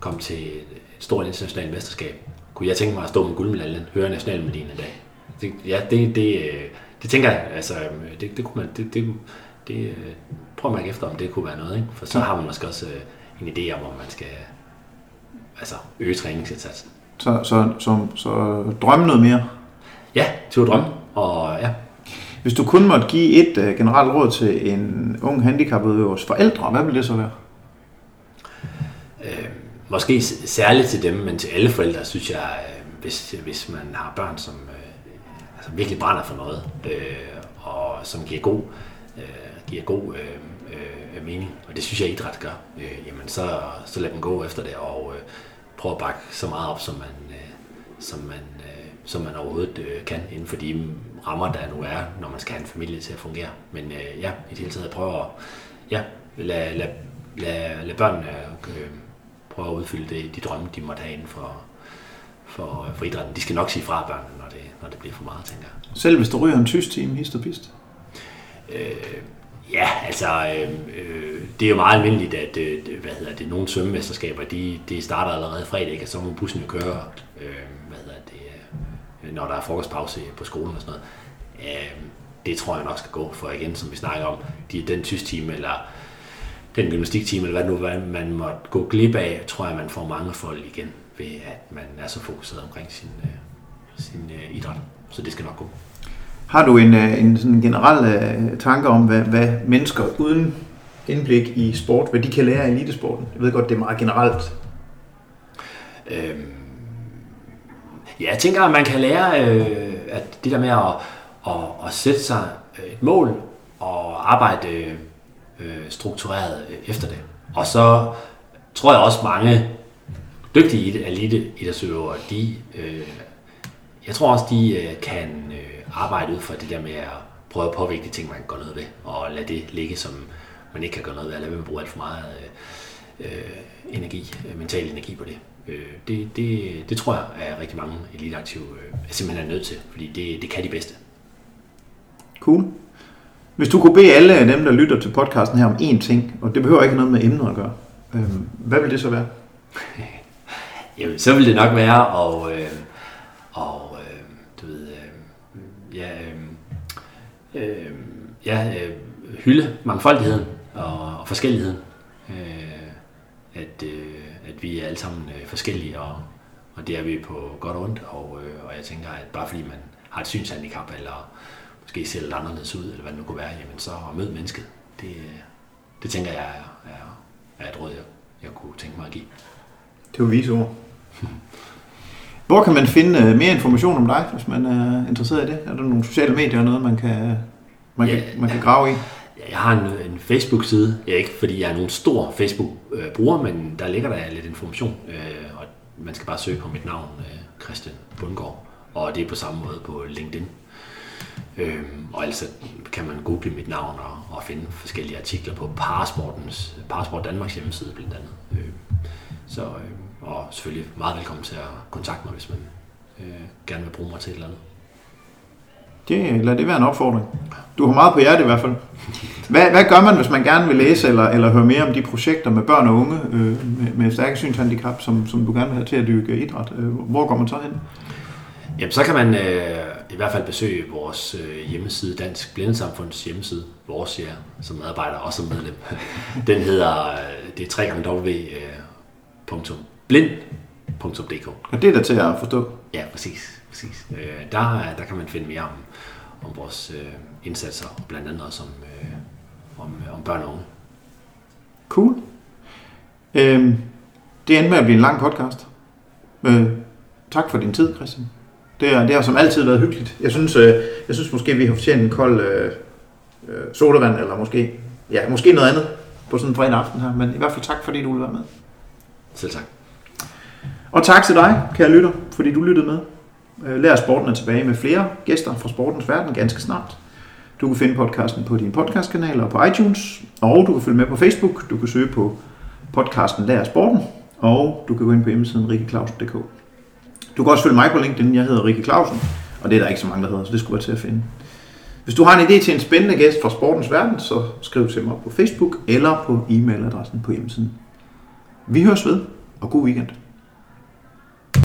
komme til et stort internationalt mesterskab? Kunne jeg tænke mig at stå med guldmedaljen, høre nationalmelodien en dag? Det, ja, det, det, øh, det tænker jeg, altså, det, det kunne man, det, det, det, prøv at mærke efter, om det kunne være noget, ikke? For så har man måske også en idé om, om man skal altså øge træningsindsatsen. Så, så, så, så drømme noget mere? Ja, til at drømme. Og, ja. Hvis du kun måtte give et uh, generelt råd til en ung handicapudøvers forældre, hvad ville det så være? Øh, måske særligt til dem, men til alle forældre, synes jeg, øh, hvis, hvis man har børn, som øh, altså virkelig brænder for noget, øh, og som giver god, øh, giver god øh, øh, mening, og det synes jeg idræt gør, øh, jamen så, så lad dem gå efter det, og øh, prøv at bakke så meget op, som man, øh, som man, øh, som man overhovedet øh, kan, inden for de rammer, der nu er, når man skal have en familie til at fungere. Men øh, ja, i det hele taget prøve at ja, lad, lad, lad, lad børnene øh, prøve at udfylde det, de drømme, de måtte have inden for, for, for idrætten. De skal nok sige fra børnene, når det, når det bliver for meget, tænker jeg. Selv hvis der ryger en tysk team, hist og pist? Øh, Ja, altså, øh, øh, det er jo meget almindeligt, at øh, hvad hedder det, nogle svømmemesterskaber, de, de starter allerede fredag, ikke? og så må bussen jo køre, øh, hvad hedder det, øh, når der er frokostpause på skolen og sådan noget. Øh, det tror jeg nok skal gå, for igen, som vi snakker om, de, den tysk time eller den gymnastiktime, eller hvad nu hvad man måtte gå glip af, tror jeg, man får mange folk igen, ved at man er så fokuseret omkring sin, øh, sin øh, idræt. Så det skal nok gå. Har du en, øh, en sådan generel uh, tanke om, hvad, hvad mennesker uden indblik i sport, hvad de kan lære af elitesporten? Jeg ved godt, det er meget generelt. Øhm, ja, jeg tænker, at man kan lære, øh, at det der med at, at, at sætte sig et mål og arbejde øh, struktureret efter det. Og så tror jeg også mange dygtige elite idrætsøvere, de, øh, jeg tror også, de øh, kan øh, arbejde ud fra det der med at prøve at påvirke de ting, man kan gøre noget ved, og lade det ligge, som man ikke kan gøre noget ved, eller lade være bruge alt for meget øh, øh, energi, øh, mental energi på det. Øh, det, det. Det tror jeg er rigtig mange eliteaktive øh, simpelthen er nødt til, fordi det, det kan de bedste. Cool. Hvis du kunne bede alle dem, der lytter til podcasten her om én ting, og det behøver ikke noget med emnet at gøre, øh, hvad vil det så være? Jamen, så vil det nok være at, øh, og, øh, du ved, ja, øh, øh, ja, øh, hylde mangfoldigheden og, og forskelligheden. Øh, at, øh, at vi er alle sammen øh, forskellige, og, og det er vi på godt og ondt. Og, øh, og jeg tænker, at bare fordi man har et synshandicap, eller måske ser lidt anderledes ud, eller hvad det nu kunne være, jamen så at møde mennesket, det, det tænker jeg er, er, er et råd, jeg, jeg kunne tænke mig at give. Det var vise ord. Hvor kan man finde øh, mere information om dig, hvis man er interesseret i det? Er der nogle sociale medier eller noget, man kan, man kan, man kan grave i? Jeg har en, en Facebook-side. Ja, ikke fordi jeg er nogen stor Facebook-bruger, men der ligger der lidt information. Øh, og man skal bare søge på mit navn, øh, Christian Bundgaard. Og det er på samme måde på LinkedIn. og altså kan man google mit navn og, og finde forskellige artikler på Parasportens, Parasport Danmarks hjemmeside blandt andet. så og selvfølgelig meget velkommen til at kontakte mig, hvis man øh, gerne vil bruge mig til et eller andet. Det, lad det være en opfordring. Du har meget på hjertet i hvert fald. Hvad, hvad gør man, hvis man gerne vil læse eller, eller høre mere om de projekter med børn og unge øh, med, med stærke synshandicap, som, som du gerne vil have til at dykke idræt? Øh, hvor går man så hen? Jamen, så kan man øh, i hvert fald besøge vores øh, hjemmeside, Dansk Blindesamfunds hjemmeside, vores ja, som medarbejder og som medlem. Den hedder, øh, det er 3 w www.blind.dk. Og det er der til at forstå. Ja, præcis. præcis. Øh, der, der kan man finde mere om, om vores øh, indsatser, blandt andet også om, øh, om, om børn og unge. Cool. Øhm, det endte med at blive en lang podcast. Øh, tak for din tid, Christian. Det, er, det har som altid været hyggeligt. Jeg synes, øh, jeg synes måske, vi har fortjent en kold øh, øh, sodavand, eller måske, ja, måske noget andet på sådan en fredag aften her. Men i hvert fald tak, fordi du ville være med. Selv tak. Og tak til dig, kære lytter, fordi du lyttede med. Øh, lær sporten er tilbage med flere gæster fra sportens verden ganske snart. Du kan finde podcasten på din podcastkanal og på iTunes, og du kan følge med på Facebook. Du kan søge på podcasten Lær Sporten, og du kan gå ind på hjemmesiden rikkeklausen.dk. Du kan også følge mig på LinkedIn. Jeg hedder Rikke Clausen, og det er der ikke så mange, der hedder, så det skulle være til at finde. Hvis du har en idé til en spændende gæst fra sportens verden, så skriv til mig på Facebook eller på e-mailadressen på hjemmesiden. Vi høres ved, og god weekend.